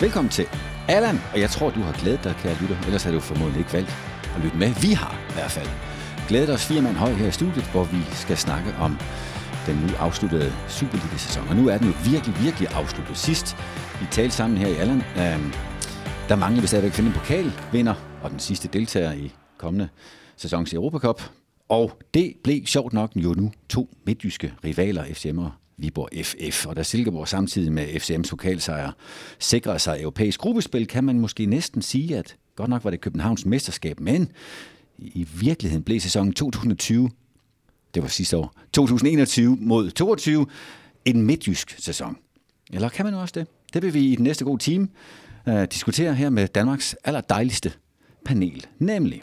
Velkommen til Allan, og jeg tror, du har glædet dig, kære lytter. Ellers har du formodentlig ikke valgt at lytte med. Vi har i hvert fald glædet os fire mand høj her i studiet, hvor vi skal snakke om den nu afsluttede Superliga-sæson. Og nu er den jo virkelig, virkelig afsluttet. Sidst vi talte sammen her i Allan, øh, der mangler vi stadigvæk finde en pokalvinder og den sidste deltager i kommende sæsons Europacup. Og det blev sjovt nok jo nu to midtjyske rivaler, FCM og Viborg FF. Og da Silkeborg samtidig med FCM's pokalsejr sikrer sig europæisk gruppespil, kan man måske næsten sige, at godt nok var det Københavns mesterskab, men i virkeligheden blev sæsonen 2020, det var sidste år, 2021 mod 22, en midtjysk sæson. Eller kan man også det? Det vil vi i den næste gode time uh, diskutere her med Danmarks allerdejligste panel, nemlig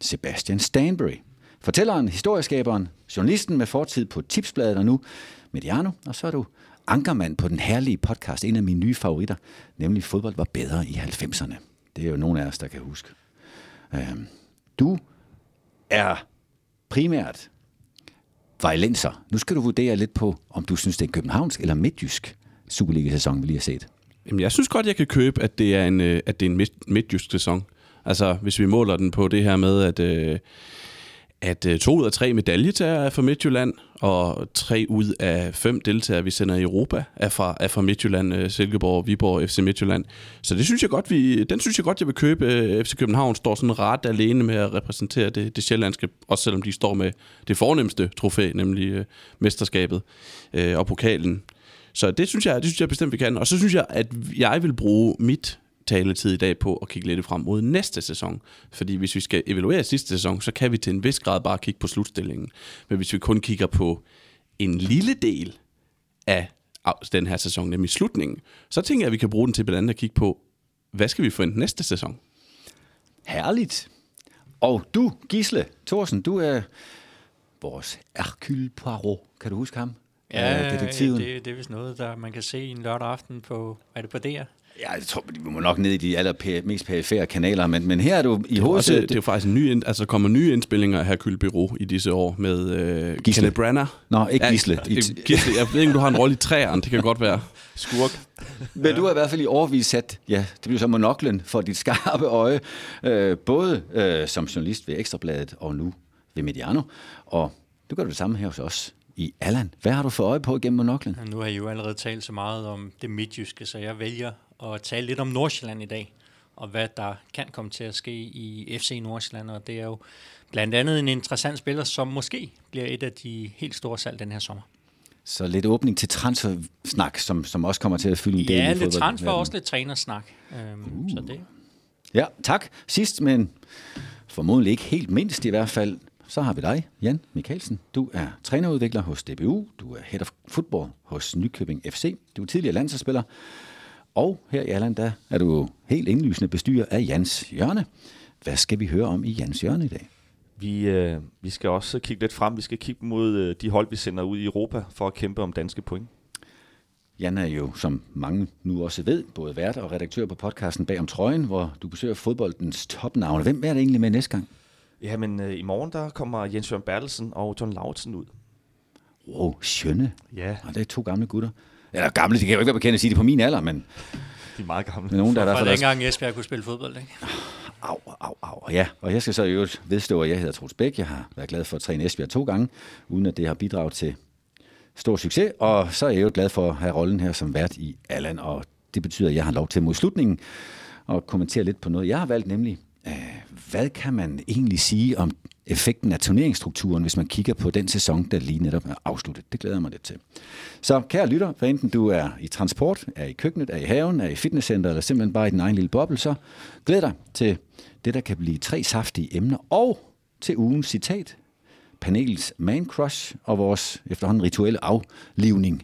Sebastian Stanbury. Fortælleren, historieskaberen, journalisten med fortid på Tipsbladet og nu Mediano, og så er du ankermand på den herlige podcast, en af mine nye favoritter, nemlig Fodbold var bedre i 90'erne. Det er jo nogen af os, der kan huske. Øhm, du er primært vejlenser. Nu skal du vurdere lidt på, om du synes, det er en københavnsk eller midtjysk Superliga-sæson, vi lige har set. Jamen, jeg synes godt, jeg kan købe, at det er en, øh, at det er en midtjysk sæson. Altså, hvis vi måler den på det her med, at, øh, at øh, to ud af tre medaljetagere er fra Midtjylland, og tre ud af fem deltagere, vi sender i Europa, er fra, er fra Midtjylland, øh, Silkeborg, Viborg, FC Midtjylland. Så det synes jeg godt, vi, den synes jeg godt, jeg vil købe. Øh, FC København står sådan ret alene med at repræsentere det, det sjællandske, også selvom de står med det fornemmeste trofæ, nemlig øh, mesterskabet og pokalen. Så det synes jeg, det synes jeg bestemt, vi kan. Og så synes jeg, at jeg vil bruge mit taletid i dag på at kigge lidt frem mod næste sæson. Fordi hvis vi skal evaluere sidste sæson, så kan vi til en vis grad bare kigge på slutstillingen. Men hvis vi kun kigger på en lille del af den her sæson, nemlig slutningen, så tænker jeg, at vi kan bruge den til blandt andet at kigge på, hvad skal vi forvente næste sæson? Herligt. Og du, Gisle Thorsen, du er vores Hercule Poirot. Kan du huske ham? Ja, detektiven. det, det er vist noget, der man kan se en lørdag aften på, er det på DR? Ja, jeg tror, vi må nok ned i de aller mest perifære kanaler, men, men her er du i hovedet... Det, det er jo faktisk en ny, altså kommer nye indspillinger af Hercule Bureau i disse år med øh, Gisle. Kenneth Branagh. Nå, ikke ja, Gisle. Ja, Gisle. Jeg ved ikke, om du har en rolle i træerne, det kan godt være. Skurk. Men du har i hvert fald i overvis sat, ja, det bliver så monoklen for dit skarpe øje, øh, både øh, som journalist ved Ekstrabladet og nu ved Mediano, og du gør det samme her hos os i Allan. Hvad har du for øje på gennem monoklen? Nu har I jo allerede talt så meget om det midtjyske, så jeg vælger at tale lidt om Nordsjælland i dag, og hvad der kan komme til at ske i FC Nordsjælland, og det er jo blandt andet en interessant spiller, som måske bliver et af de helt store salg den her sommer. Så lidt åbning til transfersnak, som, som også kommer til at fylde en del ja, lidt transfer og også lidt trænersnak. Øhm, uh. så det. Ja, tak. Sidst, men formodentlig ikke helt mindst i hvert fald, så har vi dig, Jan Mikkelsen. Du er trænerudvikler hos DBU, du er head of football hos Nykøbing FC, du er tidligere landsholdsspiller, og her i Alland, der er du helt indlysende bestyrer af Jans Hjørne. Hvad skal vi høre om i Jans Hjørne i dag? Vi, øh, vi skal også kigge lidt frem. Vi skal kigge mod øh, de hold, vi sender ud i Europa for at kæmpe om danske point. Jan er jo, som mange nu også ved, både vært og redaktør på podcasten Bag om Trøjen, hvor du besøger fodboldens topnavne. Hvem er det egentlig med næste gang? Jamen, øh, i morgen der kommer Jens Jørgen Bertelsen og John Lautzen ud. Wow, skønne. Ja. Og det er to gamle gutter. Eller gamle, det kan jeg jo ikke være bekendt at sige det på min alder, men... De er meget gamle. Men nogen, der er For, der for for dengang Esbjerg kunne spille fodbold, ikke? Au, au, au. Ja, og jeg skal så i øvrigt vedstå, at jeg hedder Troels Bæk. Jeg har været glad for at træne Esbjerg to gange, uden at det har bidraget til stor succes. Og så er jeg jo glad for at have rollen her som vært i Allan, og det betyder, at jeg har lov til mod slutningen at kommentere lidt på noget, jeg har valgt, nemlig Øh, hvad kan man egentlig sige om effekten af turneringsstrukturen, hvis man kigger på den sæson, der lige netop er afsluttet? Det glæder jeg mig lidt til. Så kære lytter, for enten du er i transport, er i køkkenet, er i haven, er i fitnesscenter, eller simpelthen bare i din egen lille boble, så glæder dig til det, der kan blive tre saftige emner, og til ugens citat, panelets man crush og vores efterhånden rituelle aflivning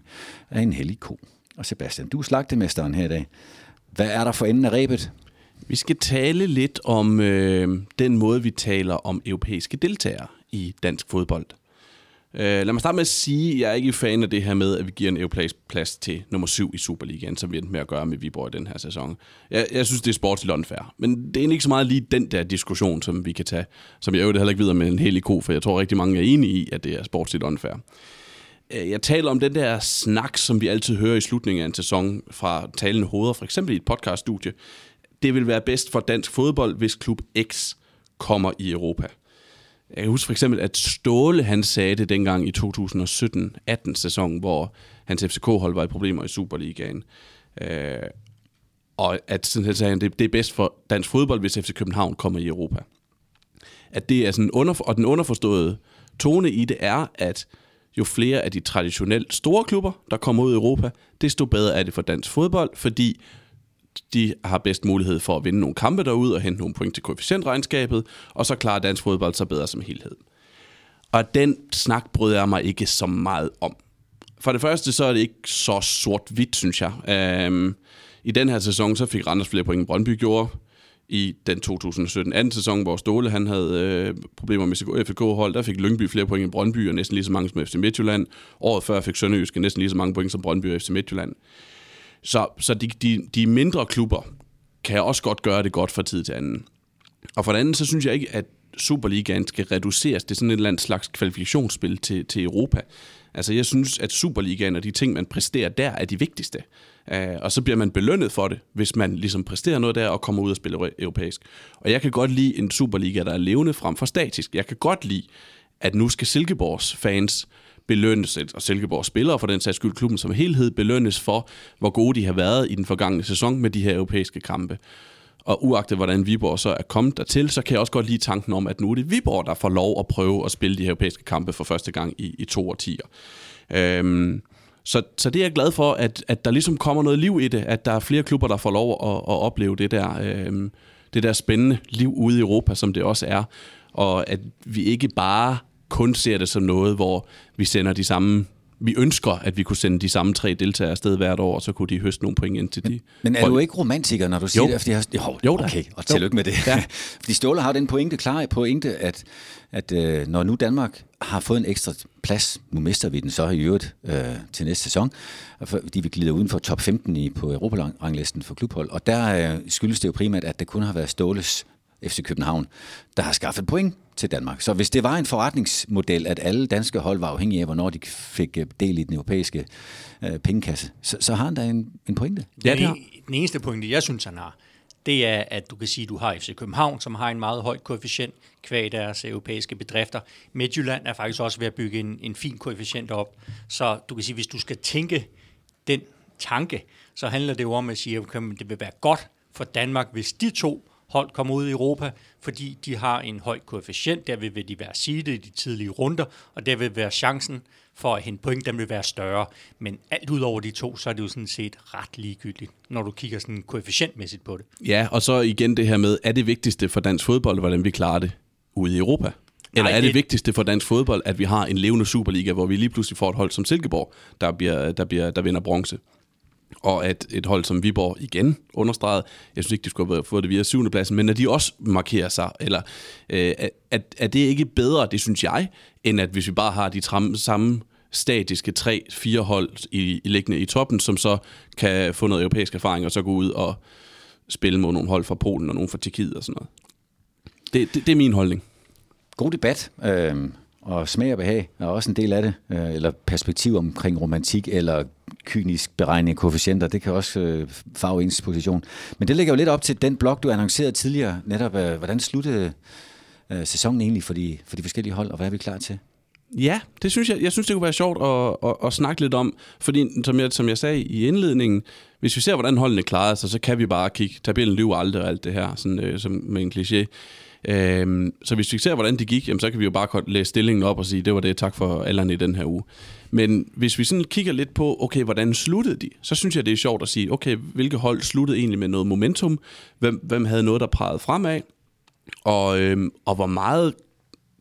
af en hellig ko. Og Sebastian, du er slagtemesteren her i dag. Hvad er der for enden af rebet? Vi skal tale lidt om øh, den måde, vi taler om europæiske deltagere i dansk fodbold. Øh, lad mig starte med at sige, at jeg er ikke fan af det her med, at vi giver en europæisk plads til nummer 7 i Superligaen, som vi endte med at gøre med Viborg i den her sæson. Jeg, jeg synes, det er sportsligt unfair. Men det er ikke så meget lige den der diskussion, som vi kan tage, som jeg jo heller ikke videre med en hel ko, for jeg tror rigtig mange er enige i, at det er sportsligt unfair. Øh, jeg taler om den der snak, som vi altid hører i slutningen af en sæson fra talende hoveder, for eksempel i et podcaststudie. Det vil være bedst for dansk fodbold, hvis klub X kommer i Europa. Jeg kan huske for eksempel, at Ståle han sagde det dengang i 2017-18 sæson, hvor hans FCK-hold var i problemer i Superligaen. Øh, og at sådan sagde han, det, det er bedst for dansk fodbold, hvis FC København kommer i Europa. At det er sådan under, og den underforståede tone i det er, at jo flere af de traditionelt store klubber, der kommer ud i Europa, desto bedre er det for dansk fodbold, fordi de har bedst mulighed for at vinde nogle kampe derude og hente nogle point til koefficientregnskabet, og så klarer dansk fodbold sig bedre som helhed. Og den snak bryder jeg mig ikke så meget om. For det første, så er det ikke så sort-hvidt, synes jeg. Øhm, I den her sæson, så fik Randers flere point end Brøndby gjorde. I den 2017-18 sæson, hvor Ståle han havde øh, problemer med FCK-hold, der fik Lyngby flere point end Brøndby, og næsten lige så mange som FC Midtjylland. Året før fik Sønderjyske næsten lige så mange point som Brøndby og FC Midtjylland. Så, så de, de, de mindre klubber kan også godt gøre det godt fra tid til anden. Og for det andet, så synes jeg ikke, at Superligaen skal reduceres til sådan et eller andet slags kvalifikationsspil til, til Europa. Altså jeg synes, at Superligaen og de ting, man præsterer der, er de vigtigste. Uh, og så bliver man belønnet for det, hvis man ligesom præsterer noget der og kommer ud og spiller europæisk. Og jeg kan godt lide en Superliga, der er levende frem for statisk. Jeg kan godt lide, at nu skal Silkeborgs fans belønnes, og Silkeborg spillere for den sags skyld, klubben som helhed belønnes for, hvor gode de har været i den forgangne sæson med de her europæiske kampe. Og uagtet hvordan Viborg så er kommet dertil, så kan jeg også godt lide tanken om, at nu er det Viborg, der får lov at prøve at spille de her europæiske kampe for første gang i, i to årtier. Øhm, så, så det er jeg glad for, at, at der ligesom kommer noget liv i det, at der er flere klubber, der får lov at, at opleve det der, øhm, det der spændende liv ude i Europa, som det også er. Og at vi ikke bare kun ser det som noget, hvor vi sender de samme vi ønsker, at vi kunne sende de samme tre deltagere afsted hvert år, og så kunne de høste nogle point ind til de. Men er du ikke romantiker, når du siger jo. det? Fordi jeg, jo, jo okay, og tillykke jo. med det. Ja. fordi Ståle har den pointe, klar pointe, at, at øh, når nu Danmark har fået en ekstra plads, nu mister vi den så i øvrigt øh, til næste sæson, fordi vi glider uden for top 15 i, på Europaranglisten for klubhold, og der øh, skyldes det jo primært, at det kun har været Ståles FC København, der har skaffet point til Danmark. Så hvis det var en forretningsmodel, at alle danske hold var afhængige af, hvornår de fik øh, del i den europæiske øh, pengekasse, så, så har han da en, en pointe. Ja, det har. Den eneste pointe, jeg synes, han har, det er, at du kan sige, at du har FC København, som har en meget høj koefficient kvæg deres europæiske bedrifter. Midtjylland er faktisk også ved at bygge en, en fin koefficient op. Så du kan sige, hvis du skal tænke den tanke, så handler det jo om at sige, at det vil være godt for Danmark, hvis de to hold kommer ud i Europa, fordi de har en høj koefficient, derved vil de være seedet i de tidlige runder, og der vil være chancen for at hente point, den vil være større. Men alt ud over de to, så er det jo sådan set ret ligegyldigt, når du kigger sådan koefficientmæssigt på det. Ja, og så igen det her med, er det vigtigste for dansk fodbold, hvordan vi klarer det ude i Europa? Eller Nej, er det, det vigtigste for dansk fodbold, at vi har en levende Superliga, hvor vi lige pludselig får et hold som Silkeborg, der, bliver, der, bliver, der vinder bronze? Og at et hold som Viborg igen understreget, jeg synes ikke, de skulle have fået det via syvende pladsen, men at de også markerer sig, eller øh, at, at det ikke bedre, det synes jeg, end at hvis vi bare har de tram, samme statiske tre-fire hold i, i liggende i toppen, som så kan få noget europæisk erfaring, og så gå ud og spille mod nogle hold fra Polen og nogle fra Tjekkiet og sådan noget. Det, det, det er min holdning. God debat. Øh, og smag og behag er også en del af det, øh, eller perspektiv omkring romantik, eller kynisk beregning af koefficienter, det kan også øh, farve ens position. Men det ligger jo lidt op til den blog, du annoncerede tidligere, netop øh, hvordan sluttede øh, sæsonen egentlig for de, for de forskellige hold, og hvad er vi klar til? Ja, det synes jeg. Jeg synes, det kunne være sjovt at, at, at snakke lidt om, fordi som jeg, som jeg sagde i indledningen, hvis vi ser, hvordan holdene klarede sig, så kan vi bare kigge, tabellen lyver aldrig og alt det her, sådan, øh, som med en kliché. Øhm, så hvis vi ser, hvordan det gik, jamen, så kan vi jo bare læse stillingen op og sige, det var det, tak for alderen i den her uge. Men hvis vi sådan kigger lidt på, okay, hvordan sluttede de, så synes jeg, det er sjovt at sige, okay, hvilke hold sluttede egentlig med noget momentum? Hvem, hvem havde noget, der pegede fremad? Og, øhm, og hvor meget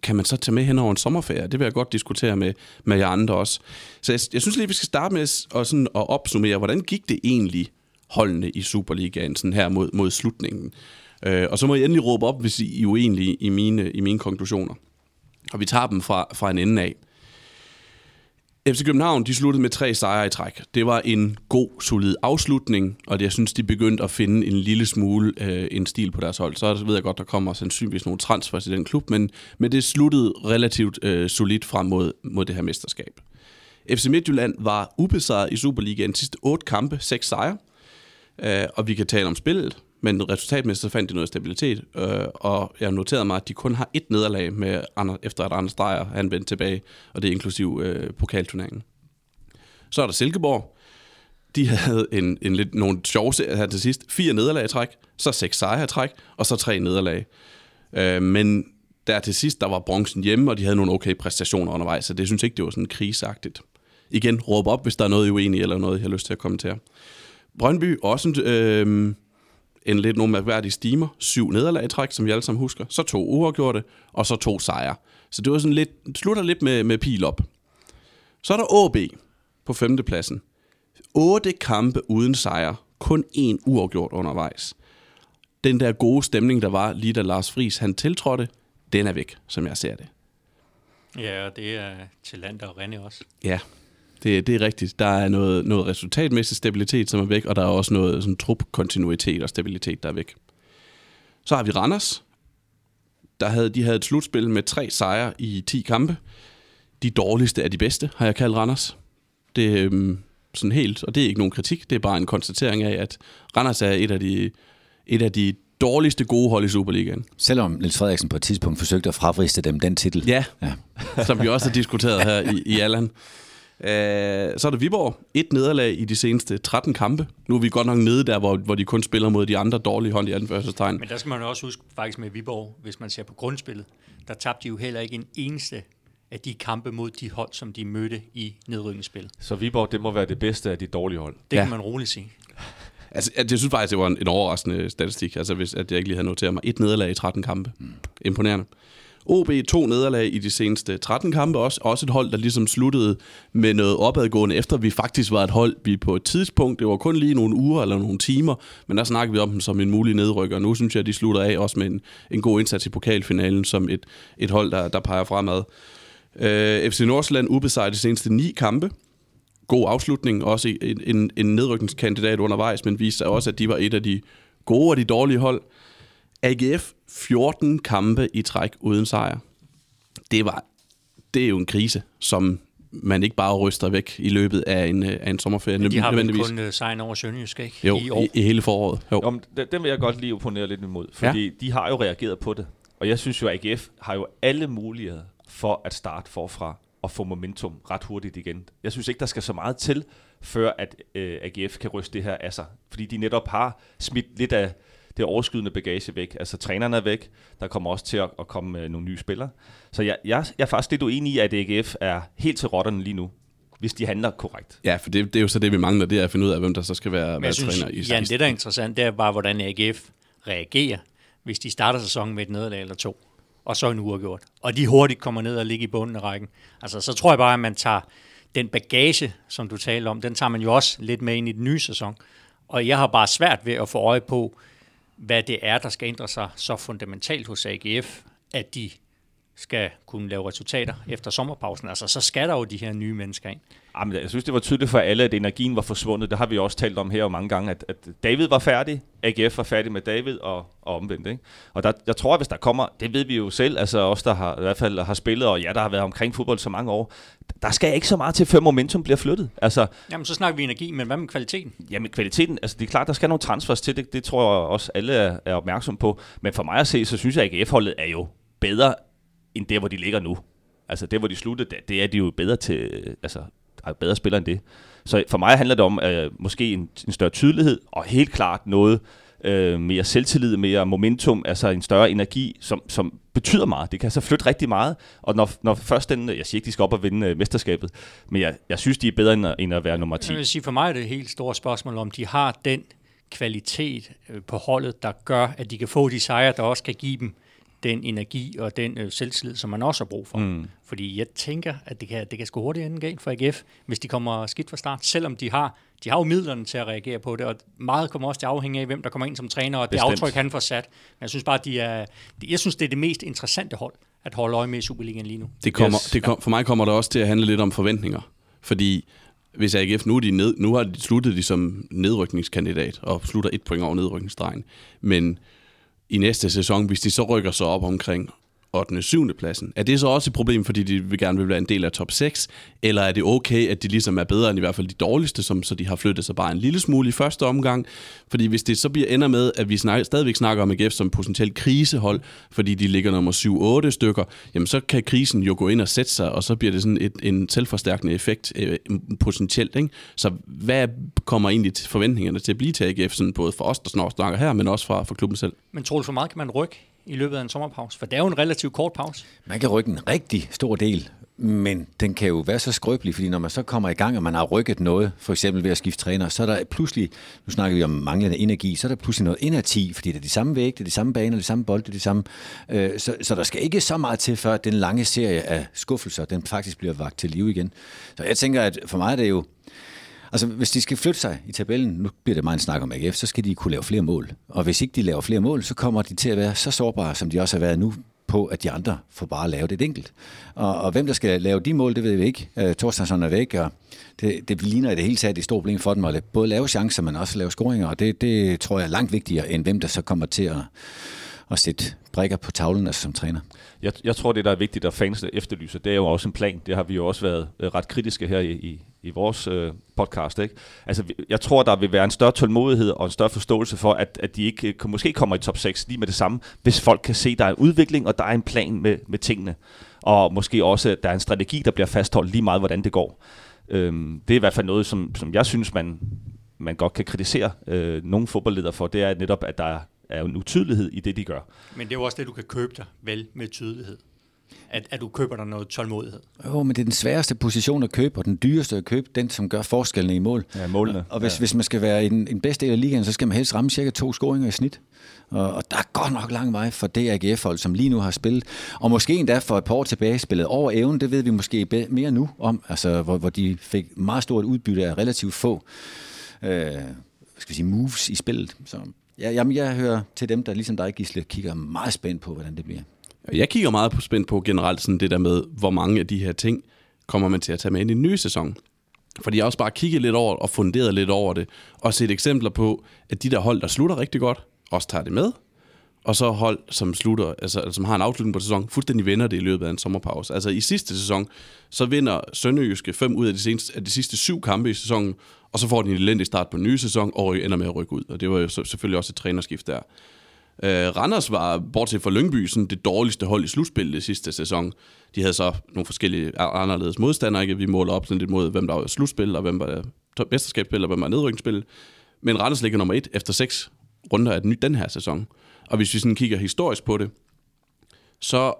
kan man så tage med hen over en sommerferie? Det vil jeg godt diskutere med, med jer andre også. Så jeg, jeg synes lige, vi skal starte med at, sådan, at opsummere, hvordan gik det egentlig holdene i Superligaen sådan her mod, mod slutningen? Øh, og så må I endelig råbe op, hvis I er uenige i mine, i mine konklusioner. Og vi tager dem fra, fra en ende af. FC København de sluttede med tre sejre i træk. Det var en god, solid afslutning, og jeg synes, de begyndte at finde en lille smule øh, en stil på deres hold. Så ved jeg godt, der kommer sandsynligvis nogle transfers til den klub, men, men det sluttede relativt øh, solidt frem mod, mod det her mesterskab. FC Midtjylland var ubesejret i Superligaen sidste otte kampe, seks sejre. Øh, og vi kan tale om spillet, men resultatmæssigt så fandt de noget stabilitet. Øh, og jeg noterede mig, at de kun har et nederlag med Anders, efter at Anders Dreyer han vendte tilbage, og det er inklusiv øh, pokalturneringen. Så er der Silkeborg. De havde en, en lidt, nogle sjove serier her til sidst. Fire nederlag i træk, så seks sejre i træk, og så tre nederlag. Øh, men der til sidst, der var bronzen hjemme, og de havde nogle okay præstationer undervejs, så det synes ikke, det var sådan krisagtigt. Igen, råb op, hvis der er noget, I eller noget, jeg har lyst til at kommentere. Brøndby, også en, øh, en lidt nogle mærkværdige stimer. Syv nederlag i træk, som vi alle sammen husker. Så to uafgjorte, og så to sejre. Så det var sådan lidt, slutter lidt med, med pil op. Så er der AB på femtepladsen. Otte kampe uden sejr. Kun én uafgjort undervejs. Den der gode stemning, der var lige da Lars Friis han tiltrådte, den er væk, som jeg ser det. Ja, og det er til land og René også. Ja, det, det er rigtigt. Der er noget, noget resultatmæssig stabilitet, som er væk, og der er også noget sådan, trup-kontinuitet og stabilitet, der er væk. Så har vi Randers. Der havde, de havde et slutspil med tre sejre i 10 kampe. De dårligste er de bedste, har jeg kaldt Randers. Det er øhm, sådan helt, og det er ikke nogen kritik, det er bare en konstatering af, at Randers er et af de, et af de dårligste gode hold i Superligaen. Selvom Niels Frederiksen på et tidspunkt forsøgte at fravriste dem den titel. Ja, ja. som vi også har diskuteret her i, i Allan. Uh, så er der Viborg. Et nederlag i de seneste 13 kampe. Nu er vi godt nok nede der, hvor, hvor de kun spiller mod de andre dårlige hold i anførselstegn. Men der skal man jo også huske faktisk med Viborg, hvis man ser på grundspillet, der tabte de jo heller ikke en eneste af de kampe mod de hold, som de mødte i nedrykningsspil. Så Viborg, det må være det bedste af de dårlige hold. Det ja. kan man roligt sige. Altså, jeg, jeg synes faktisk, det var en, en overraskende statistik, altså hvis at jeg ikke lige havde noteret mig. Et nederlag i 13 kampe. Mm. Imponerende. OB to nederlag i de seneste 13 kampe også. Også et hold, der ligesom sluttede med noget opadgående, efter vi faktisk var et hold, vi på et tidspunkt, det var kun lige nogle uger eller nogle timer, men der snakkede vi om dem som en mulig nedrykker. Nu synes jeg, at de slutter af også med en, en god indsats i pokalfinalen, som et, et hold, der, der peger fremad. Øh, FC Nordsjælland ubesejret de seneste ni kampe. God afslutning, også en, en, en nedrykningskandidat undervejs, men viste sig også, at de var et af de gode og de dårlige hold. AGF 14 kampe i træk uden sejr. Det var det er jo en krise, som man ikke bare ryster væk i løbet af en, af en sommerferie. Men de har vel kun uh, sejren over Sønderjysk, ikke? Jo, I, år. I, i hele foråret. Jo. Om, den vil jeg godt lige opponere lidt imod, fordi ja. de har jo reageret på det. Og jeg synes jo, at AGF har jo alle muligheder for at starte forfra og få momentum ret hurtigt igen. Jeg synes ikke, der skal så meget til, før at øh, AGF kan ryste det her af sig. Fordi de netop har smidt lidt af det overskydende bagage væk. Altså trænerne er væk. Der kommer også til at, at komme øh, nogle nye spillere. Så jeg, jeg, jeg er faktisk lidt uenig i, at AGF er helt til rotterne lige nu hvis de handler korrekt. Ja, for det, det er jo så det, vi mangler, det er at finde ud af, hvem der så skal være, være synes, træner i Ja, det der er interessant, det er bare, hvordan AGF reagerer, hvis de starter sæsonen med et nederlag eller to og så en uafgjort. Og de hurtigt kommer ned og ligger i bunden af rækken. Altså, så tror jeg bare, at man tager den bagage, som du taler om, den tager man jo også lidt med ind i den nye sæson. Og jeg har bare svært ved at få øje på, hvad det er, der skal ændre sig så fundamentalt hos AGF, at de skal kunne lave resultater efter sommerpausen. Altså, så skal der jo de her nye mennesker ind. Jamen, jeg synes, det var tydeligt for alle, at energien var forsvundet. Det har vi også talt om her mange gange, at, at David var færdig, AGF var færdig med David og, og omvendt. Ikke? Og der, jeg tror, at hvis der kommer, det ved vi jo selv, altså os, der har, i hvert fald har spillet, og ja, der har været omkring fodbold så mange år, der skal ikke så meget til, før momentum bliver flyttet. Altså, jamen, så snakker vi energi, men hvad med kvaliteten? Jamen, kvaliteten, altså det er klart, der skal nogle transfers til, det, det tror jeg også alle er, er opmærksom på. Men for mig at se, så synes jeg, at AGF-holdet er jo bedre end der, hvor de ligger nu. Altså der, hvor de sluttede, det er de jo bedre til, altså er bedre spillere end det. Så for mig handler det om øh, måske en, en større tydelighed, og helt klart noget øh, mere selvtillid, mere momentum, altså en større energi, som, som betyder meget. Det kan så flytte rigtig meget, og når, når først den, jeg siger ikke, de skal op og vinde øh, mesterskabet, men jeg, jeg synes, de er bedre end, end at være nummer 10. Jeg vil sige, for mig er det et helt stort spørgsmål, om de har den kvalitet øh, på holdet, der gør, at de kan få de sejre, der også kan give dem den energi og den øh, selvtillid, som man også har brug for. Mm. Fordi jeg tænker, at det kan, det kan sgu hurtigt ende galt for AGF, hvis de kommer skidt fra start, selvom de har, de har jo midlerne til at reagere på det, og meget kommer også til at afhænge af, hvem der kommer ind som træner, og Bestemt. det aftryk, han får sat. Men jeg synes bare, at de er, jeg synes, det er det mest interessante hold at holde øje med i Superligaen lige nu. Det kommer, yes. det kom, for mig kommer det også til at handle lidt om forventninger, fordi hvis AGF nu, er de ned, nu har de sluttet de som nedrykningskandidat og slutter et point over nedrykningsstregen, men i næste sæson, hvis de så rykker sig op omkring 8. 7. pladsen. Er det så også et problem, fordi de vil gerne vil være en del af top 6? Eller er det okay, at de ligesom er bedre end i hvert fald de dårligste, som, så de har flyttet sig bare en lille smule i første omgang? Fordi hvis det så bliver ender med, at vi snak, stadigvæk snakker om AGF som potentielt krisehold, fordi de ligger nummer 7-8 stykker, jamen så kan krisen jo gå ind og sætte sig, og så bliver det sådan et, en selvforstærkende effekt øh, potentielt. Ikke? Så hvad kommer egentlig til forventningerne til at blive til AGF, sådan både for os, der snakker her, men også fra, for klubben selv? Men tror du, for meget kan man rykke i løbet af en sommerpause? For det er jo en relativt kort pause. Man kan rykke en rigtig stor del, men den kan jo være så skrøbelig, fordi når man så kommer i gang, og man har rykket noget, for eksempel ved at skifte træner, så er der pludselig, nu snakker vi om manglende energi, så er der pludselig noget inerti, fordi det er de samme vægte, det er de samme baner, det er de samme bolde, det er de samme... Øh, så, så der skal ikke så meget til, før den lange serie af skuffelser, den faktisk bliver vagt til live igen. Så jeg tænker, at for mig er det jo Altså, hvis de skal flytte sig i tabellen, nu bliver det meget en snak om AGF, så skal de kunne lave flere mål. Og hvis ikke de laver flere mål, så kommer de til at være så sårbare, som de også har været nu, på, at de andre får bare lavet et enkelt. Og, og hvem der skal lave de mål, det ved vi ikke. Øh, Torstensson er væk, og det, det ligner i det hele taget et stort problem for dem at både lave chancer, men også lave scoringer, og det, det tror jeg er langt vigtigere, end hvem der så kommer til at, at sætte brikker på tavlen altså som træner. Jeg, jeg tror, det der er vigtigt, at fans efterlyser, det er jo også en plan. Det har vi jo også været øh, ret kritiske her i, i, i vores øh, podcast. Ikke? Altså, jeg tror, der vil være en større tålmodighed og en større forståelse for, at, at de ikke øh, måske kommer i top 6 lige med det samme, hvis folk kan se, at der er en udvikling, og der er en plan med, med tingene. Og måske også, at der er en strategi, der bliver fastholdt lige meget, hvordan det går. Øhm, det er i hvert fald noget, som, som jeg synes, man, man godt kan kritisere øh, nogle fodboldledere for, det er netop, at der er en utydelighed i det, de gør. Men det er jo også det, du kan købe dig vel med tydelighed. At, at du køber dig noget tålmodighed. Jo, men det er den sværeste position at købe, og den dyreste at købe, den som gør forskellen i mål. Ja, målene. Og, hvis, ja. hvis man skal være i den, en bedste del af ligaen, så skal man helst ramme cirka to scoringer i snit. Og, og der er godt nok lang vej for det AGF-hold, som lige nu har spillet. Og måske endda for et par år tilbage spillet over evnen, det ved vi måske mere nu om, altså hvor, hvor de fik meget stort udbytte af relativt få øh, skal vi sige, moves i spillet. Så Ja, jamen, jeg hører til dem, der ligesom dig, Gisle, kigger meget spændt på, hvordan det bliver. Jeg kigger meget på spændt på generelt sådan det der med, hvor mange af de her ting kommer man til at tage med ind i den nye sæson. Fordi jeg også bare kigget lidt over og funderet lidt over det, og set eksempler på, at de der hold, der slutter rigtig godt, også tager det med, og så hold, som slutter, altså, som har en afslutning på sæsonen, fuldstændig vinder det i løbet af en sommerpause. Altså i sidste sæson, så vinder Sønderjyske fem ud af de, seneste, af de sidste syv kampe i sæsonen, og så får de en elendig start på en ny sæson, og ender med at rykke ud. Og det var jo selvfølgelig også et trænerskift der. Øh, Randers var, bortset fra Lyngby, sådan det dårligste hold i slutspillet sidste sæson. De havde så nogle forskellige anderledes modstandere, ikke? Vi måler op sådan lidt mod, hvem der var slutspil, og hvem var mesterskabsspil, og hvem var nedrykningsspil. Men Randers ligger nummer et efter seks runder af den, den her sæson. Og hvis vi sådan kigger historisk på det, så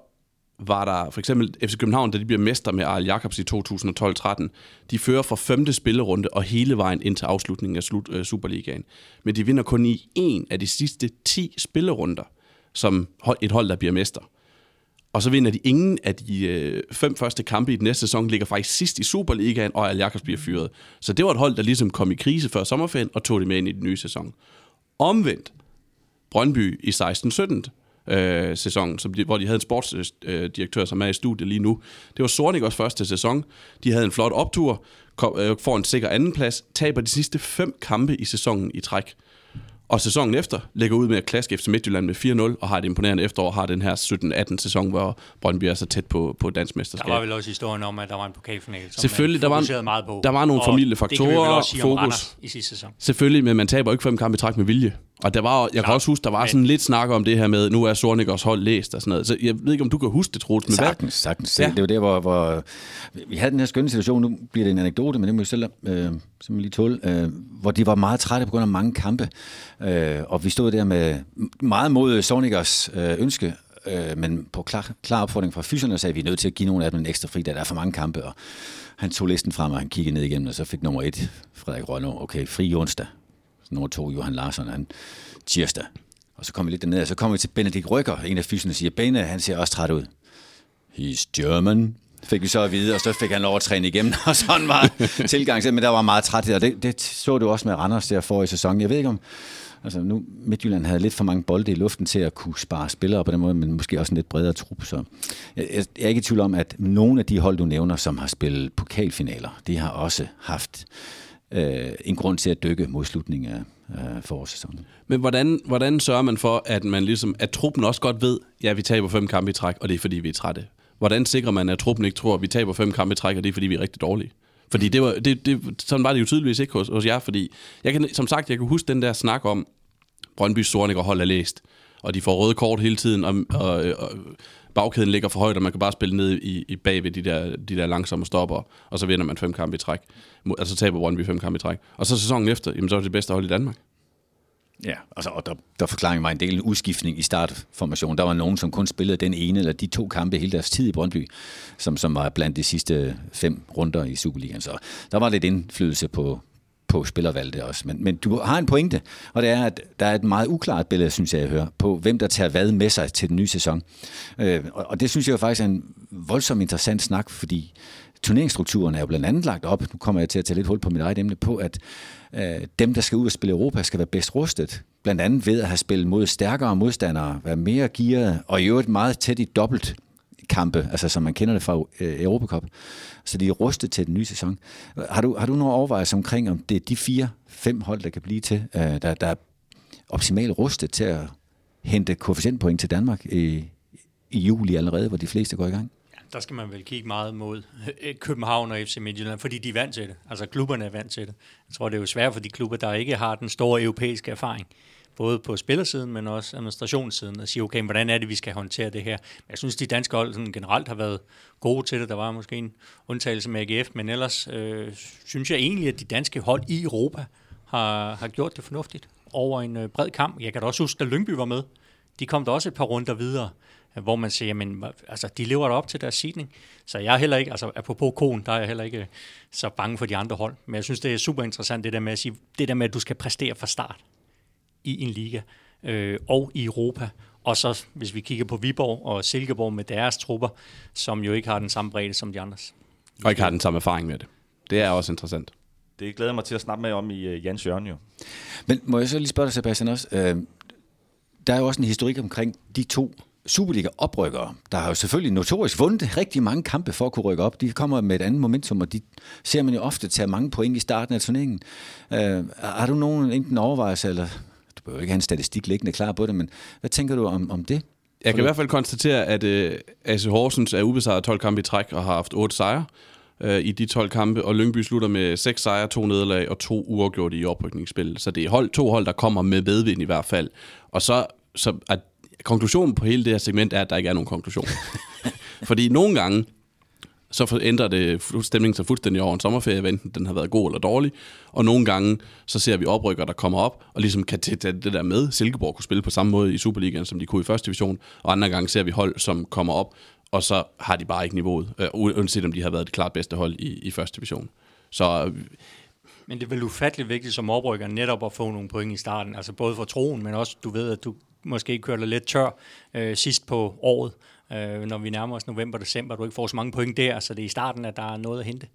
var der for eksempel FC København, da de bliver mester med Arl Jacobs i 2012-13. De fører fra femte spillerunde og hele vejen ind til afslutningen af slut, øh, Superligaen. Men de vinder kun i en af de sidste 10 spillerunder, som et hold, der bliver mester. Og så vinder de ingen af de øh, fem første kampe i den næste sæson, ligger faktisk sidst i Superligaen, og Arl Jacobs bliver fyret. Så det var et hold, der ligesom kom i krise før sommerferien, og tog det med ind i den nye sæson. Omvendt, Brøndby i 16-17 øh, sæson, som de, hvor de havde en sportsdirektør, som er i studiet lige nu. Det var Sornik også første sæson. De havde en flot optur, kom, øh, får en sikker andenplads, taber de sidste fem kampe i sæsonen i træk. Og sæsonen efter lægger ud med at klaske FC Midtjylland med 4-0, og har et imponerende efterår, har den her 17-18 sæson, hvor Brøndby er så tæt på, på dansk mesterskab. Der var vel også historien om, at der var en pokalfinal, som Selvfølgelig, der var, meget på. der var nogle familiefaktorer, fokus. i sidste sæson. Selvfølgelig, men man taber ikke fem kampe i træk med vilje. Og der var, jeg Klar. kan også huske, der var sådan lidt snak om det her med, nu er Sornikers hold læst og sådan noget. Så jeg ved ikke, om du kan huske det, Troels. Men sagtens, sagtens. Ja. Det var der, hvor, hvor, vi havde den her skønne situation, nu bliver det en anekdote, men det må jeg selv øh, lige tåle, øh, hvor de var meget trætte på grund af mange kampe. Øh, og vi stod der med meget mod Sornikers øh, ønske, øh, men på klar, klar opfordring fra fyserne sagde, at vi er nødt til at give nogle af dem en ekstra fri, da der er for mange kampe. Og han tog listen frem, og han kiggede ned igennem, og så fik nummer et, Frederik Rønne, okay, fri onsdag nummer to, Johan Larsson, han tirsdag. Og så kommer vi lidt derned, og så kommer vi til Benedikt Rykker, en af fysene, siger, Bene, han ser også træt ud. He's German, fik vi så at vide, og så fik han lov at træne igennem, og sådan var tilgang men der var meget træt, og det, det så du også med Randers der for i sæsonen. Jeg ved ikke om, altså nu Midtjylland havde lidt for mange bolde i luften til at kunne spare spillere på den måde, men måske også en lidt bredere trup, så jeg, jeg er ikke i tvivl om, at nogle af de hold, du nævner, som har spillet pokalfinaler, de har også haft øh, en grund til at dykke mod slutningen af, øh, forårssæsonen. Men hvordan, hvordan sørger man for, at man ligesom, at truppen også godt ved, ja, vi taber fem kampe i træk, og det er fordi, vi er trætte? Hvordan sikrer man, at truppen ikke tror, at vi taber fem kampe i træk, og det er fordi, vi er rigtig dårlige? Fordi det var, det, det, sådan var det jo tydeligvis ikke hos, hos jer, fordi jeg kan, som sagt, jeg kan huske den der snak om, Brøndby Sornik og hold er læst, og de får røde kort hele tiden, og, og, og bagkæden ligger for højt, og man kan bare spille ned i, i bag ved de der, de der langsomme stopper, og så vinder man fem kampe i træk. Altså taber Brøndby fem kampe i træk. Og så sæsonen efter, jamen så er det det bedste hold i Danmark. Ja, altså, og der, der forklarer mig en del udskiftning i startformationen. Der var nogen, som kun spillede den ene eller de to kampe hele deres tid i Brøndby, som, som var blandt de sidste fem runder i Superligaen. Så der var lidt indflydelse på, på spillervalget også. Men, men du har en pointe, og det er, at der er et meget uklart billede, synes jeg, jeg hører, på hvem der tager hvad med sig til den nye sæson. Øh, og, og det synes jeg jo faktisk er en voldsomt interessant snak, fordi turneringsstrukturen er jo blandt andet lagt op, nu kommer jeg til at tage lidt hul på mit eget emne, på at øh, dem, der skal ud og spille Europa, skal være bedst rustet. Blandt andet ved at have spillet mod stærkere modstandere, være mere gearet, og i øvrigt meget tæt i dobbelt kampe, altså som man kender det fra øh, Europacup. Så de er rustet til den nye sæson. Har du, har du nogle overvejelser omkring, om det er de fire, fem hold, der kan blive til, øh, der, der er optimalt rustet til at hente koefficientpoint til Danmark i, i juli allerede, hvor de fleste går i gang? der skal man vel kigge meget mod øh, København og FC Midtjylland, fordi de er vant til det. Altså klubberne er vant til det. Jeg tror, det er jo svært for de klubber, der ikke har den store europæiske erfaring, både på spillersiden, men også administrationssiden, at sige, okay, hvordan er det, vi skal håndtere det her. Men jeg synes, de danske hold sådan generelt har været gode til det. Der var måske en undtagelse med AGF, men ellers øh, synes jeg egentlig, at de danske hold i Europa har, har gjort det fornuftigt over en øh, bred kamp. Jeg kan da også huske, at Lyngby var med. De kom der også et par runder videre øh, hvor man siger, jamen, altså, de lever op til deres sidning. Så jeg er heller ikke, altså apropos kon, der er jeg heller ikke øh, så bange for de andre hold. Men jeg synes, det er super interessant, det der med at sige, det der med, at du skal præstere fra start i en liga øh, og i Europa. Og så, hvis vi kigger på Viborg og Silkeborg med deres trupper, som jo ikke har den samme bredde som de andres. Og ikke har den samme erfaring med det. Det er også interessant. Det glæder mig til at snakke med om i uh, Jans Jørgen jo. Men må jeg så lige spørge dig, Sebastian, også? Øh, der er jo også en historik omkring de to Superliga-oprykkere, der har jo selvfølgelig notorisk vundet rigtig mange kampe for at kunne rykke op. De kommer med et andet momentum, og de ser man jo ofte tage mange point i starten af turneringen. Uh, har du nogen enten overvejelse, eller behøver ikke have en statistik liggende klar på det, men hvad tænker du om, om det? Jeg kan i hvert fald konstatere, at øh, AC Horsens er ubesejret 12 kampe i træk og har haft 8 sejre uh, i de 12 kampe, og Lyngby slutter med 6 sejre, 2 nederlag og 2 uafgjorte i oprykningsspil. Så det er hold, to hold, der kommer med vedvind i hvert fald. Og så, så at konklusionen på hele det her segment er, at der ikke er nogen konklusion. Fordi nogle gange, så ændrer det stemningen sig fuldstændig over en sommerferie, enten den har været god eller dårlig. Og nogle gange, så ser vi oprykker, der kommer op, og ligesom kan tage det der med. Silkeborg kunne spille på samme måde i Superligaen, som de kunne i første division. Og andre gange ser vi hold, som kommer op, og så har de bare ikke niveauet, øh, uanset om de har været det klart bedste hold i, i første division. Så øh, men det er vel ufatteligt vigtigt som oprykker netop at få nogle point i starten, altså både for troen, men også du ved, at du måske kører lidt tør øh, sidst på året, øh, når vi nærmer os november-december, du ikke får så mange point der, så det er i starten, at der er noget at hente.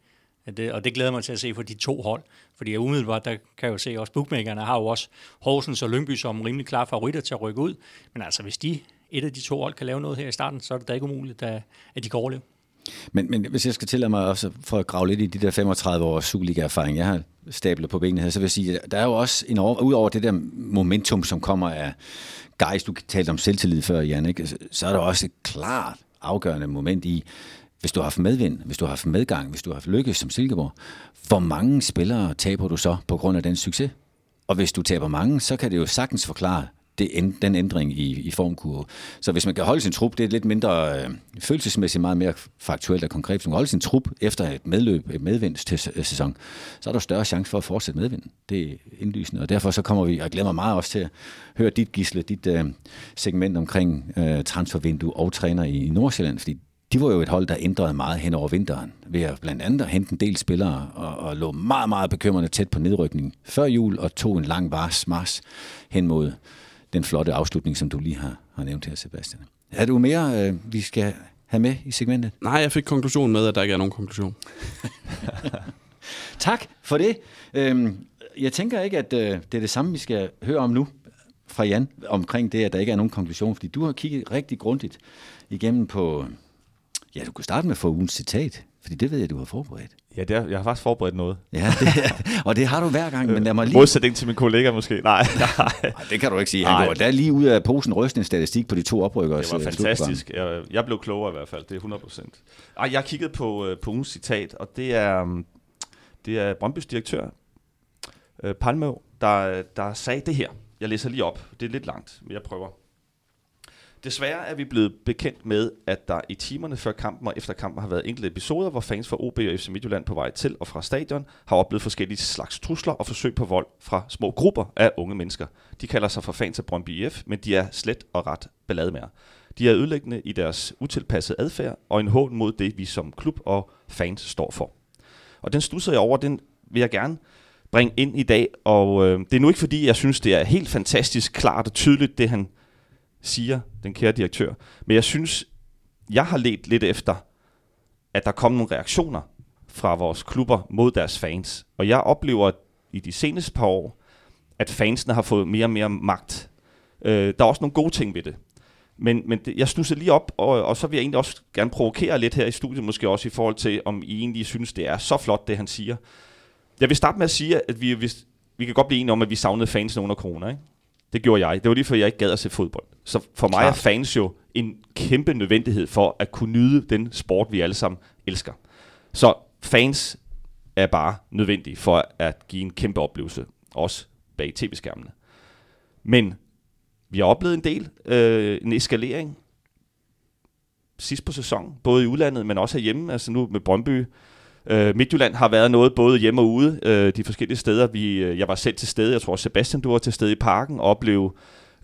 Det, og det glæder mig til at se for de to hold. Fordi umiddelbart, der kan jeg jo se, at også bookmakerne har jo også Horsens og Lyngby som rimelig klare favoritter til at rykke ud. Men altså, hvis de, et af de to hold kan lave noget her i starten, så er det da ikke umuligt, at, at de kan overleve. Men, men hvis jeg skal tillade mig også for at grave lidt i de der 35 års Superliga-erfaring, jeg har stablet på benene her, så vil jeg sige, at der er jo også en over, ud over det der momentum, som kommer af Geist, du talte om selvtillid før, Jan, ikke? Altså, så er der også et klart afgørende moment i, hvis du har haft medvind, hvis du har haft medgang, hvis du har haft lykke som Silkeborg, hvor mange spillere taber du så på grund af den succes? Og hvis du taber mange, så kan det jo sagtens forklare det, den ændring i, i formkurve. Så hvis man kan holde sin trup, det er lidt mindre øh, følelsesmæssigt meget mere faktuelt og konkret. Hvis man kan holde sin trup efter et medløb, et medvinds til øh, sæson, så er der større chance for at fortsætte medvinden. Det er indlysende, og derfor så kommer vi, og jeg glemmer meget også til at høre dit gisle, dit øh, segment omkring øh, transfervindue og træner i, i Nordsjælland, fordi de var jo et hold, der ændrede meget hen over vinteren, ved at blandt andet at hente en del spillere, og, og lå meget, meget bekymrende tæt på nedrykning før jul, og tog en lang vars mars hen mod den flotte afslutning, som du lige har, har nævnt her, Sebastian. Er du mere, øh, vi skal have med i segmentet? Nej, jeg fik konklusionen med, at der ikke er nogen konklusion. tak for det. Øhm, jeg tænker ikke, at øh, det er det samme, vi skal høre om nu fra Jan, omkring det, at der ikke er nogen konklusion, fordi du har kigget rigtig grundigt igennem på, ja, du kan starte med at få ugens citat. Fordi det ved jeg, du har forberedt. Ja, det er, jeg har faktisk forberedt noget. Ja, det, og det har du hver gang, men lad mig lige... Modsætning til min kollega måske. Nej, nej. Det kan du ikke sige. Han Nej. går der lige ud af posen ryste en statistik på de to oprykkere. Det var fantastisk. Jeg, jeg blev klogere i hvert fald, det er 100 procent. Jeg har kigget på, øh, på ugens citat, og det er, um, det er Brøndbys direktør, øh, Palmø, der, der sagde det her. Jeg læser lige op. Det er lidt langt, men jeg prøver. Desværre er vi blevet bekendt med, at der i timerne før kampen og efter kampen har været enkelte episoder, hvor fans fra OB og FC Midtjylland på vej til og fra stadion har oplevet forskellige slags trusler og forsøg på vold fra små grupper af unge mennesker. De kalder sig for fans af Brøndby IF, men de er slet og ret ballademær. De er ødelæggende i deres utilpassede adfærd og en hån mod det, vi som klub og fans står for. Og den stusser jeg over, den vil jeg gerne bringe ind i dag, og øh, det er nu ikke fordi, jeg synes, det er helt fantastisk klart og tydeligt, det han siger, den kære direktør. Men jeg synes, jeg har let lidt efter, at der kommer nogle reaktioner fra vores klubber mod deres fans. Og jeg oplever i de seneste par år, at fansene har fået mere og mere magt. Øh, der er også nogle gode ting ved det. Men, men det, jeg snuser lige op, og, og så vil jeg egentlig også gerne provokere lidt her i studiet, måske også i forhold til, om I egentlig synes, det er så flot, det han siger. Jeg vil starte med at sige, at vi, hvis, vi kan godt blive enige om, at vi savnede fansene under corona, ikke? Det gjorde jeg. Det var lige før, jeg ikke gad at se fodbold. Så for mig er Klart. fans jo en kæmpe nødvendighed for at kunne nyde den sport, vi alle sammen elsker. Så fans er bare nødvendige for at give en kæmpe oplevelse, også bag tv-skærmene. Men vi har oplevet en del, øh, en eskalering sidst på sæsonen, både i udlandet, men også herhjemme, altså nu med Brøndby. Øh, Midtjylland har været noget både hjemme og ude, øh, de forskellige steder. Vi, øh, jeg var selv til stede, jeg tror Sebastian, du var til stede i parken, og oplevede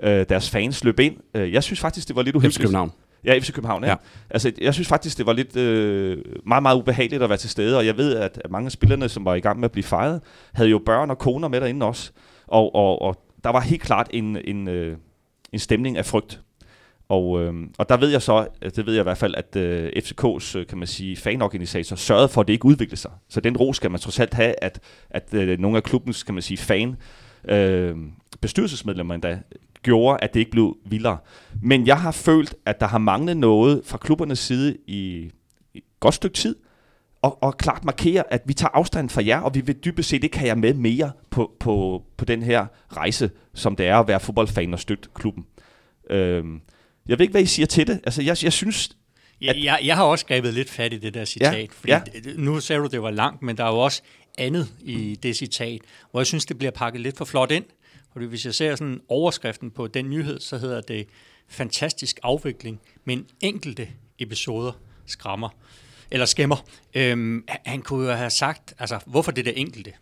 øh, deres fans løbe ind. Øh, jeg synes faktisk, det var lidt FC uhyggeligt. København. Ja, FC København, ja. Ja. Altså, jeg synes faktisk, det var lidt øh, meget, meget ubehageligt at være til stede, og jeg ved, at at mange af spillerne, som var i gang med at blive fejret, havde jo børn og koner med derinde også. Og, og, og der var helt klart en, en, øh, en stemning af frygt. Og, øh, og der ved jeg så, øh, det ved jeg i hvert fald, at øh, FCK's, øh, kan man sige, fanorganisator sørgede for, at det ikke udviklede sig. Så den ro skal man trods alt have, at, at øh, nogle af klubbens, kan man sige, fan, øh, bestyrelsesmedlemmer endda, gjorde, at det ikke blev vildere. Men jeg har følt, at der har manglet noget fra klubbernes side i, i et godt stykke tid, og, og klart markere, at vi tager afstand fra jer, og vi vil dybest set ikke have jer med mere på, på, på den her rejse, som det er at være fodboldfan og støtte klubben. Øh, jeg ved ikke, hvad I siger til det. Altså, jeg, jeg synes... Ja, jeg, jeg har også grebet lidt fat i det der citat, Ja, fordi ja. nu sagde du, det var langt, men der er jo også andet i det citat, hvor jeg synes, det bliver pakket lidt for flot ind. Fordi hvis jeg ser sådan overskriften på den nyhed, så hedder det fantastisk afvikling, men enkelte episoder skræmmer, eller skæmmer. Øhm, han- han kunne jo have sagt, altså, hvorfor det der enkelte?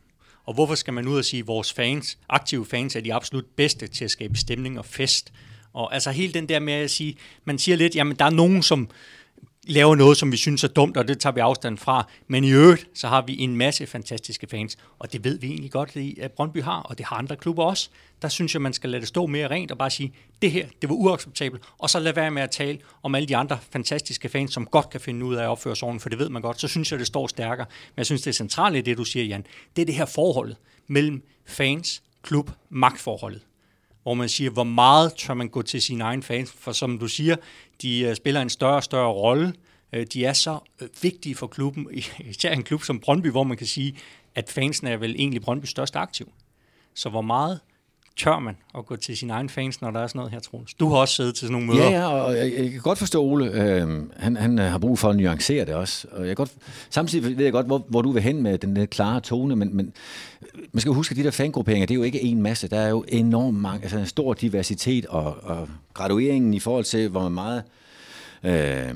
Og hvorfor skal man ud og sige, at vores fans, aktive fans, er de absolut bedste til at skabe stemning og fest? Og altså hele den der med at sige, man siger lidt, jamen der er nogen, som laver noget, som vi synes er dumt, og det tager vi afstand fra. Men i øvrigt, så har vi en masse fantastiske fans, og det ved vi egentlig godt, i- at Brøndby har, og det har andre klubber også. Der synes jeg, man skal lade det stå mere rent og bare sige, det her, det var uacceptabelt, og så lad være med at tale om alle de andre fantastiske fans, som godt kan finde ud af at opføre sig for det ved man godt. Så synes jeg, det står stærkere. Men jeg synes, det er i det, du siger, Jan, det er det her forhold mellem fans, klub, magtforholdet hvor man siger, hvor meget tør man gå til sine egne fans, for som du siger, de øh, spiller en større og større rolle. Øh, de er så øh, vigtige for klubben, især en klub som Brøndby, hvor man kan sige, at fansen er vel egentlig Brøndbys største aktiv. Så hvor meget tør man at gå til sine egne fans, når der er sådan noget her, Troels? Du har også siddet til sådan nogle møder. Ja, ja, og jeg, jeg kan godt forstå, Ole, øh, han, han øh, har brug for at nuancere det også. Og jeg godt, samtidig ved jeg godt, hvor, hvor du vil hen med den der klare tone, men, men øh, man skal jo huske, at de der fangrupperinger, det er jo ikke en masse. Der er jo enormt mange, altså en stor diversitet, og, og gradueringen i forhold til, hvor meget... Øh,